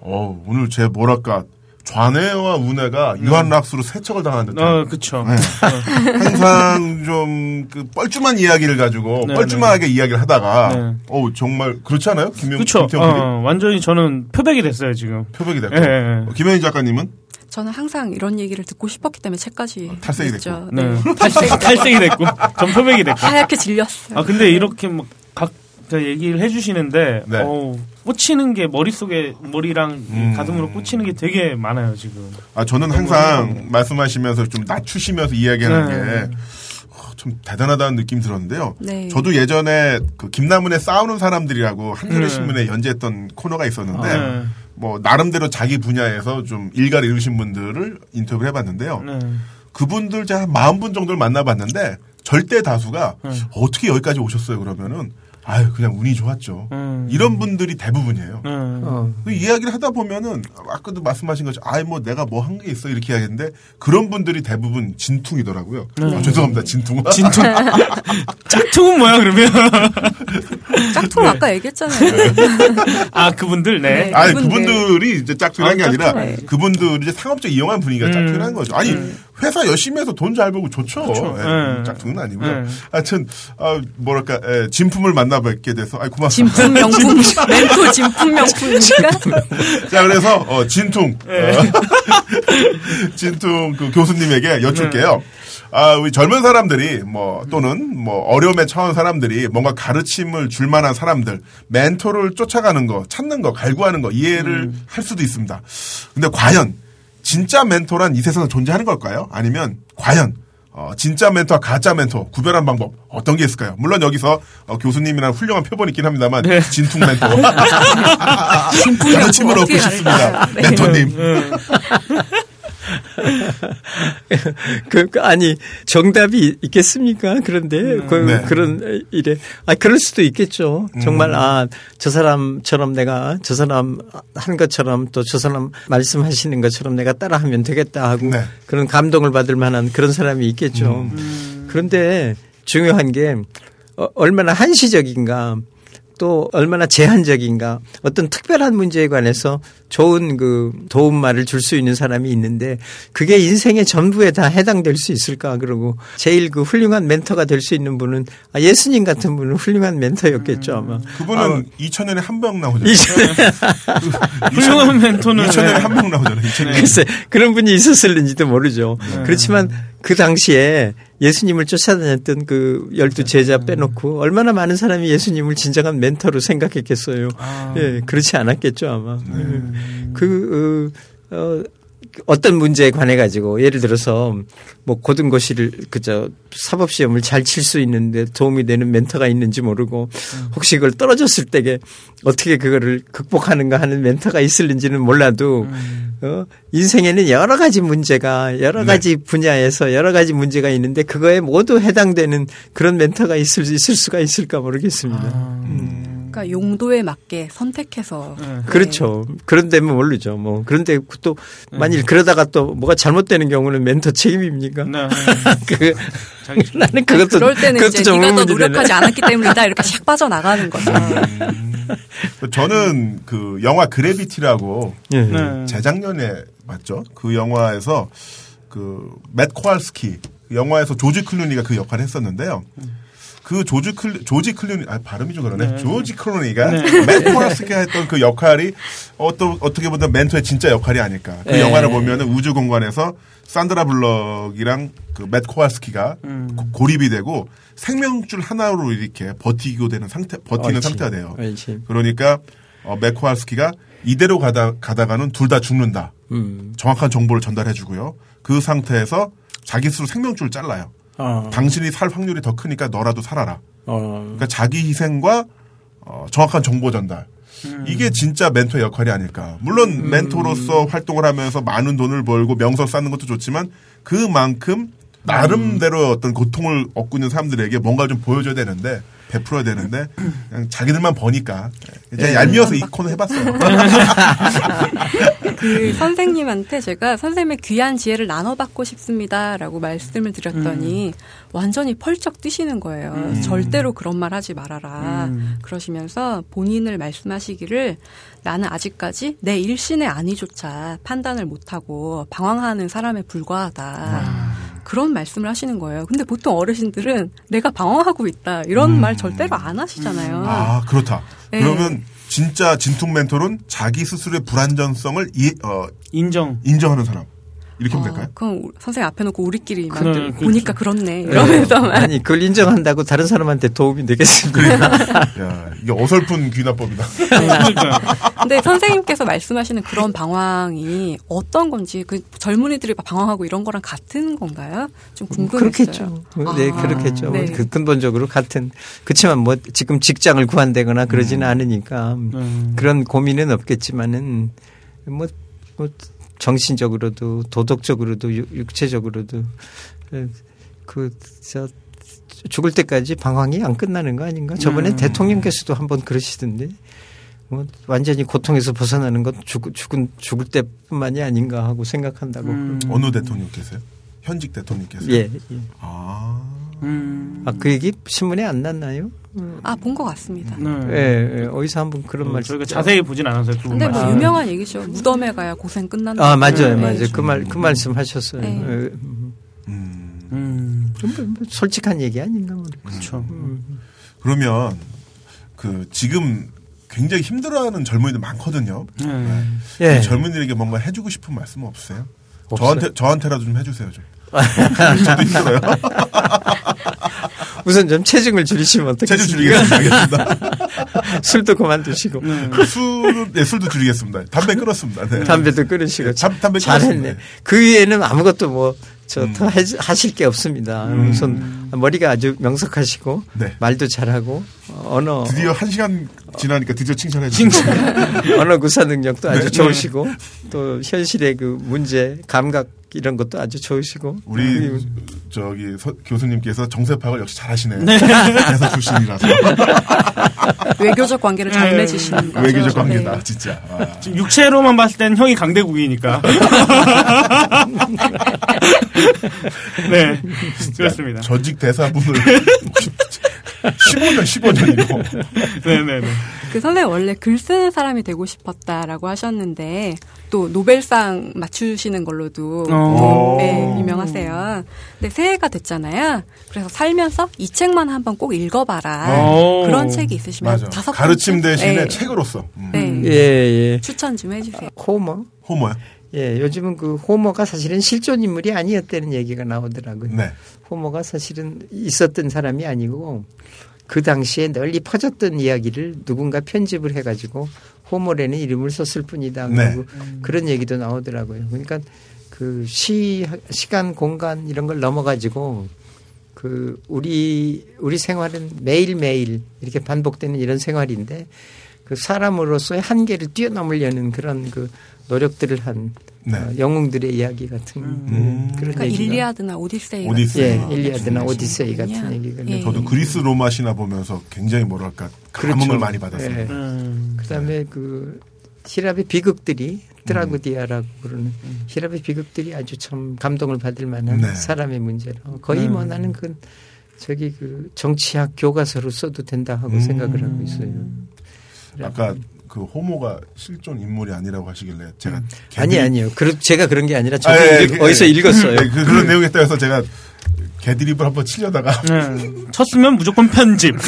어, 오늘 제 뭐랄까 좌뇌와 우뇌가 유한락수로 세척을 당한 듯한 어, 그쵸. 네. 항상 좀 그 뻘쭘한 이야기를 가지고 네, 뻘쭘하게 이야기를 하다가 네. 어 정말 그렇지 않아요? 김영 그쵸. 김태형 어, 완전히 저는 표백이 됐어요, 지금. 표백이 됐고 예, 예, 예. 어, 김현희 작가님은 저는 항상 이런 얘기를 듣고 싶었기 때문에 책까지 탈색이 냈죠. 네. 네. 탈색, 탈색이 됐고, 전 표백이 됐고. 하얗게 질렸어요. 아, 근데 이렇게 막, 각, 저 얘기를 해주시는데, 네. 어우, 꽂히는 게 머릿속에, 머리랑 음. 가슴으로 꽂히는 게 되게 많아요, 지금. 아 저는 항상 말씀하시면서 좀 낮추시면서 이야기하는 네. 게 어, 좀 대단하다는 느낌 들었는데요. 네. 저도 예전에 그 김남은의 싸우는 사람들이라고 한겨레 네. 신문에 연재했던 코너가 있었는데 네. 뭐 나름대로 자기 분야에서 좀 일가를 이루신 분들을 인터뷰를 해봤는데요. 네. 그분들 제가 한 40분 정도를 만나봤는데 절대 다수가 네. 어떻게 여기까지 오셨어요 그러면은 아유 그냥 운이 좋았죠. 음. 이런 분들이 대부분이에요. 네. 어. 그 이야기를 하다 보면은 아까도 말씀하신 것처럼 아이 뭐 내가 뭐 한 게 있어 이렇게 이야기했는데 그런 분들이 대부분 진퉁이더라고요. 아, 죄송합니다 진퉁. 진퉁. 짝퉁은 뭐야, 그러면? 짝퉁 아까 얘기했잖아요. 아, 그분들, 네. 네. 아니 그분들. 그분들 이 이제 짝퉁이라는 게 아, 아니라 짝퉁. 네. 그분들이 이제 상업적 이용한 분위기가 음. 짝퉁이라는 거죠. 아니 회사 열심히 해서 돈 잘 벌고 좋죠. 그렇죠. 예, 네. 짝퉁은 아니고요. 네. 하여튼 아, 뭐랄까 예, 진품을 만나 뵙게 돼서 아 고맙습니다. 진품 명품 멘토 진품 명품이니까. 자, 그래서 어, 진퉁 네. 어, 진퉁 그 교수님에게 여쭐게요. 아, 우리 젊은 사람들이 뭐 또는 뭐 어려움에 처한 사람들이 뭔가 가르침을 줄 만한 사람들, 멘토를 쫓아가는 거, 찾는 거, 갈구하는 거 이해를 할 수도 있습니다. 근데 과연 진짜 멘토란 이 세상에 존재하는 걸까요? 아니면 과연 어, 진짜 멘토와 가짜 멘토 구별한 방법 어떤 게 있을까요? 물론 여기서 어, 교수님이나 훌륭한 표본이 있긴 합니다만 진퉁 멘토 가르침을 얻고 어떻게 싶습니다. 갈까요? 네. 멘토님. 그, 그, 아니, 정답이 있겠습니까? 그런데, 그, 네. 그런 일에. 아, 그럴 수도 있겠죠. 정말, 아, 저 사람처럼 내가, 저 사람 한 것처럼 또 저 사람 말씀하시는 것처럼 내가 따라하면 되겠다 하고 네. 그런 감동을 받을 만한 그런 사람이 있겠죠. 그런데 중요한 게, 어, 얼마나 한시적인가. 또 얼마나 제한적인가 어떤 특별한 문제에 관해서 좋은 그 도움말을 줄 수 있는 사람이 있는데 그게 인생의 전부에 다 해당될 수 있을까 그러고 제일 그 훌륭한 멘토가 될 수 있는 분은 아, 예수님 같은 분은 훌륭한 멘토였겠죠 아마. 그분은 아, 2000년에 한 명 나오잖아요. 훌륭한 멘토는 2000년에 한 명 나오잖아요. 2000년에. 글쎄 그런 분이 있었을는지도 모르죠. 네. 그렇지만 그 당시에 예수님을 쫓아다녔던 그 열두 제자 빼놓고 얼마나 많은 사람이 예수님을 진정한 멘토로 생각했겠어요. 아. 예, 그렇지 않았겠죠 아마. 그 어, 어, 어떤 문제에 관해 가지고 예를 들어서 뭐 고등고시를 그저 사법 시험을 잘 칠 수 있는데 도움이 되는 멘토가 있는지 모르고 혹시 그걸 떨어졌을 때에 어떻게 그거를 극복하는가 하는 멘토가 있을는지는 몰라도 어? 인생에는 여러 가지 문제가 여러 가지 분야에서 여러 가지 문제가 있는데 그거에 모두 해당되는 그런 멘토가 있을 있을 수가 있을까 모르겠습니다. 그러니까 용도에 맞게 선택해서 네. 그렇죠. 그런 데면 모르죠. 뭐 그런데 또 만일 그러다가 또 뭐가 잘못되는 경우는 멘토 책임입니까? 네. 그 나는 그것도 그럴 때는 그것도 이제 좀 네가 더 노력하지. 않았기 때문이다 이렇게 샥 빠져 나가는 거죠. 저는 그 영화 그래비티라고 예. 네. 재작년에 맞죠? 그 영화에서 그맷 코알스키 그 영화에서 조지 클루니가 그 역할을 했었는데요. 그 조지 클 조지 클루니 아 발음이 좀 그러네. 네. 조지 클루니가 네. 맷 코알스키가 했던 그 역할이 어또 어떻게 보면 멘토의 진짜 역할이 아닐까. 그 네. 영화를 보면은 우주 공간에서 산드라 블럭이랑 그맷 코알스키가 음. 고- 고립이 되고 생명줄 하나로 이렇게 버티고 되는 상태 버티는 옳지. 상태가 돼요. 옳지. 그러니까 어, 맥코알스키가 이대로 가다 가다가는 둘 다 죽는다. 음. 정확한 정보를 전달해 주고요. 그 상태에서 자기 스스로 생명줄을 잘라요. 어. 당신이 살 확률이 더 크니까 너라도 살아라. 어. 그러니까 자기 희생과 어, 정확한 정보 전달. 이게 진짜 멘토의 역할이 아닐까. 물론 멘토로서 활동을 하면서 많은 돈을 벌고 명성 쌓는 것도 좋지만 그만큼 나름대로 어떤 고통을 얻고 있는 사람들에게 뭔가 좀 보여줘야 되는데 베풀어야 되는데 그냥 자기들만 버니까 이제 얄미워서 이 코너 해봤어요. 그 선생님한테 제가 선생님의 귀한 지혜를 나눠받고 싶습니다라고 말씀을 드렸더니 완전히 펄쩍 뛰시는 거예요. 절대로 그런 말 하지 말아라. 그러시면서 본인을 말씀하시기를 나는 아직까지 내 일신의 안위조차 판단을 못하고 방황하는 사람에 불과하다. 그런 말씀을 하시는 거예요. 근데 보통 어르신들은 내가 방황하고 있다. 이런 말 절대로 안 하시잖아요. 아 그렇다. 네. 그러면 진짜 진통 멘토는 자기 스스로의 불안전성을 이- 어, 인정. 인정하는 사람 이렇게 하면 어, 될까요? 그럼 우- 선생님 앞에 놓고 우리끼리 막 그래, 보니까 그렇죠. 그렇네 이러면서만 아니 그걸 인정한다고 다른 사람한테 도움이 되겠습니까? 야, 이게 어설픈 귀납법이다. 그러니까요. 근데 선생님께서 말씀하시는 그런 방황이 어떤 건지 그 젊은이들이 막 방황하고 이런 거랑 같은 건가요? 좀 궁금했어요. 그렇겠죠. 네, 아, 그렇겠죠. 네. 그 근본적으로 같은. 그렇지만 뭐 지금 직장을 구한다거나 그러지는 않으니까 음. 그런 고민은 없겠지만은 뭐, 뭐 정신적으로도 도덕적으로도 육- 육체적으로도 그 저 죽을 때까지 방황이 안 끝나는 거 아닌가? 저번에 음. 대통령께서도 한번 그러시던데 뭐 완전히 고통에서 벗어나는 건 죽, 죽은 죽을 때뿐만이 아닌가 하고 생각한다고. 음. 어느 대통령께서요? 현직 대통령께서요? 예. 예. 아, 음. 아, 그 얘기 신문에 안 났나요? 아, 본 것 같습니다. 네. 예, 예. 어디서 한번 그런 어, 말씀. 저희가 자세히 보진 않아서요. 그분 근데 뭐 말씀. 유명한 얘기죠. 무덤에 가야 고생 끝난다. 아, 맞아요, 네. 맞아요. 그 말, 그 말씀 하셨어요. 네. 예. 음. 음. 좀 뭐, 뭐 솔직한 얘기 아닌가 모르겠어요. 그렇죠. 그러면 그 지금 굉장히 힘들어하는 젊은이들 많거든요. 네. 예. 그 젊은이들에게 뭔가 해주고 싶은 말씀 없어요? 없어요. 저한테 저한테라도 좀 해주세요 좀. 저도 힘들어요. 우선 좀 체중을 줄이시면 체중 어떻겠습니까? 줄이겠습니다. 술도 그만 드시고 술, 네, 술도 줄이겠습니다. 담배 끊었습니다. 네. 담배도 끊으시고 담- 담배 잘했네. 그 위에는 아무것도 뭐저 음. 더 하실 게 없습니다. 우선 머리가 아주 명석하시고 네. 말도 잘하고 어, 언어 드디어 한 시간 지나니까 드디어 칭찬해 주시죠. 언어 구사 능력도 아주 네. 좋으시고 또 현실의 그 문제 감각 이런 것도 아주 좋으시고 우리 저기 서- 교수님께서 정세 파악을 역시 잘하시네요. 대사 출신이라서 외교적 관계를 잘 네. 맺으시는 거죠. 외교적 관계다 네. 진짜. 아. 지금 육체로만 봤을 땐 형이 강대국이니까. 네. 그렇습니다. 전직 대사분을 15년, 15년이요. 네네네. 그 선생님 원래 글 쓰는 사람이 되고 싶었다라고 하셨는데 또 노벨상 맞추시는 걸로도 어. 네, 유명하세요. 근데 새해가 됐잖아요. 그래서 살면서 이 책만 한번 꼭 읽어봐라. 어. 그런 책이 있으시면 맞아. 다섯 가르침? 대신에 네. 책으로서. 음. 네. 예, 예. 추천 좀 해주세요. 호머? 호모야? 예, 요즘은 그 호머가 사실은 실존 인물이 아니었다는 얘기가 나오더라고요. 네. 호머가 사실은 있었던 사람이 아니고 그 당시에 널리 퍼졌던 이야기를 누군가 편집을 해가지고 호머라는 이름을 썼을 뿐이다. 네. 그런 얘기도 나오더라고요. 그러니까 그 시, 시간, 공간 이런 걸 넘어가지고 그 우리 우리 생활은 매일매일 이렇게 반복되는 이런 생활인데 그 사람으로서의 한계를 뛰어넘으려는 그런 그 노력들을 한 네. 어, 영웅들의 이야기 같은 음. 그런 그러니까 얘기가 일리아드나 오디세이. 오디세이. 같은 예, 일리아드나. 오디세이 같은 얘기가 예. 저도 그리스 로마 신화 보면서 굉장히 뭐랄까 감흥을 그렇죠. 많이 받았어요. 예. 음. 그다음에 그 희랍의 비극들이 τραγωδία라고 부르는 희랍의 비극들이 아주 참 감동을 받을 만한 네. 사람의 문제로 거의 뭐 나는 그 저기 그 정치학 교과서로 써도 된다 하고 음. 생각을 하고 있어요. 아까 그 호머가 실존 인물이 아니라고 하시길래 제가 아니 개드립- 아니요. 그 제가 그런 게 아니라 저도 아, 예, 이제 그, 어디서 예. 읽었어요. 네, 그, 그런 내용에 따라서 제가 개드립을 한번 치려다가 네. 쳤으면 무조건 편집.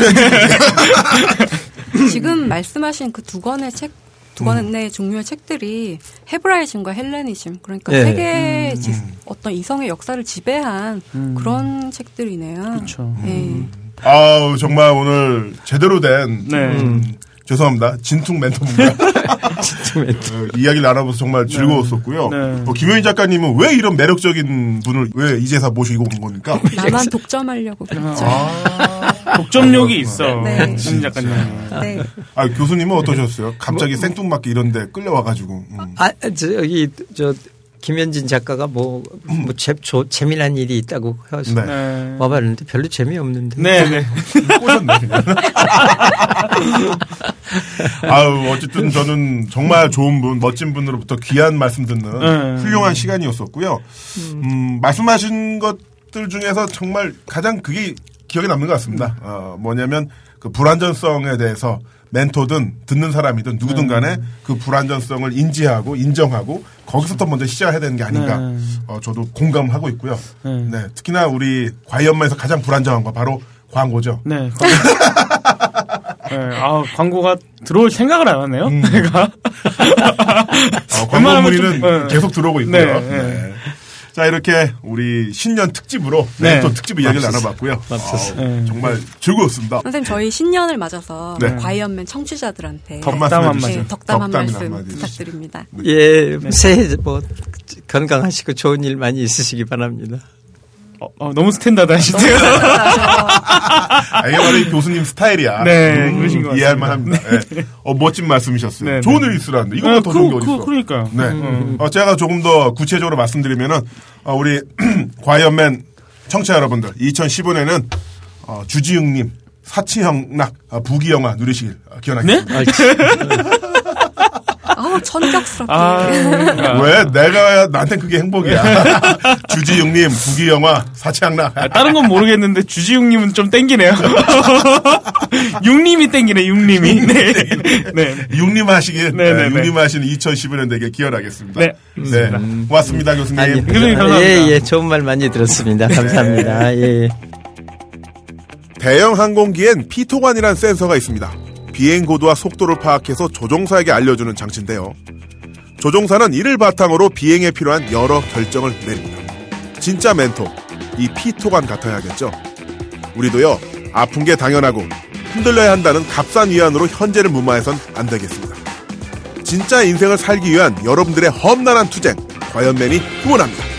지금 말씀하신 그 두 권의 책, 두 권의 종류의 책들이 헤브라이즘과 헬레니즘, 그러니까 네. 세계 지- 어떤 이성의 역사를 지배한 그런 책들이네요. 그렇죠. 네. 아우 정말 오늘 제대로 된 네. 음, 죄송합니다 진퉁 멘토입니다. 어, 이야기를 나눠봐서 정말 즐거웠었고요. 네. 어, 김효인 작가님은 왜 이런 매력적인 분을 왜 이제사 모시고 온 겁니까? 나만 독점하려고 그랬죠. 아, 독점력이 있어. 네. 신 작가님. 네. 아, 교수님은 어떠셨어요? 갑자기 생뚱맞게 이런데 끌려와가지고. 음. 아, 저기 저 김현진 작가가 뭐, 뭐 재, 조, 재미난 일이 있다고 해서 네. 네. 와봤는데 별로 재미없는데. 네, 네. 꼬셨네, 그냥. 아유, 어쨌든 저는 정말 좋은 분, 멋진 분으로부터 귀한 말씀 듣는 네. 훌륭한 시간이었었고요. 음, 말씀하신 것들 중에서 정말 가장 그게 기억에 남는 것 같습니다. 어, 뭐냐면 그 불안전성에 대해서 멘토든 듣는 사람이든 누구든 간에 그 불안전성을 인지하고 인정하고 거기서부터 먼저 시작해야 되는 게 아닌가. 네. 어, 저도 공감하고 있고요. 네. 네, 특히나 우리 과연만에서 가장 불안정한 거 바로 광고죠. 네. 네. 아, 광고가 들어올 생각을 안 하네요. 내가. 어, 광고 문의는 좀, 네. 계속 들어오고 있고요. 네, 네. 네. 자 이렇게 우리 신년 특집으로 네. 멘토 특집 이야기를 나눠봤고요. 네. 정말 즐거웠습니다. 선생님 저희 신년을 맞아서 네. 과이언맨 청취자들한테 덕담 한 네, 마디. 덕담 한 말씀 부탁드립니다. 예, 새해 뭐 건강하시고 좋은 일 많이 있으시기 바랍니다. 어, 어, 너무 standard 하시네요. 아, 이게 바로 이 교수님 스타일이야. 네, 그러신 것 이해할 같습니다. 만합니다. 네. 어, 멋진 말씀이셨어요. 네, 좋은 네. 일 있으라는데 이거보다 더 좋은 게 그, 어딨어. 그, 그러니까. 네. 어, 제가 조금 더 구체적으로 말씀드리면은 어, 우리 과연맨 청취자 여러분들 2015년에는 어, 주지웅님 사치형락 아, 부기영화 누리시길 어, 기원하겠습니다. 아, 참. 아우 천격스럽게. 아, 그러니까. 왜 내가 나한텐 그게 행복이야. 주지웅님 부기영화 사치형락. 아, 다른 건 모르겠는데 주지웅님은 좀 땡기네요. 육님이 땡기네, 육님이. 네. 네. 육림 하시길 네, 네, 네. 육림 하시는 2015년 되게 기원하겠습니다. 네. 네. 고맙습니다 교수님. 아니, 교수님 감사합니다. 예, 예, 좋은 말 많이 들었습니다. 감사합니다. 예. 대형 항공기엔 피토관이라는 센서가 있습니다. 비행 고도와 속도를 파악해서 조종사에게 알려주는 장치인데요. 조종사는 이를 바탕으로 비행에 필요한 여러 결정을 내립니다. 진짜 멘토, 이 피토관 같아야겠죠. 우리도요, 아픈 게 당연하고 흔들려야 한다는 값싼 위안으로 현재를 무마해선 안 되겠습니다. 진짜 인생을 살기 위한 여러분들의 험난한 투쟁, 과연맨이 응원합니다.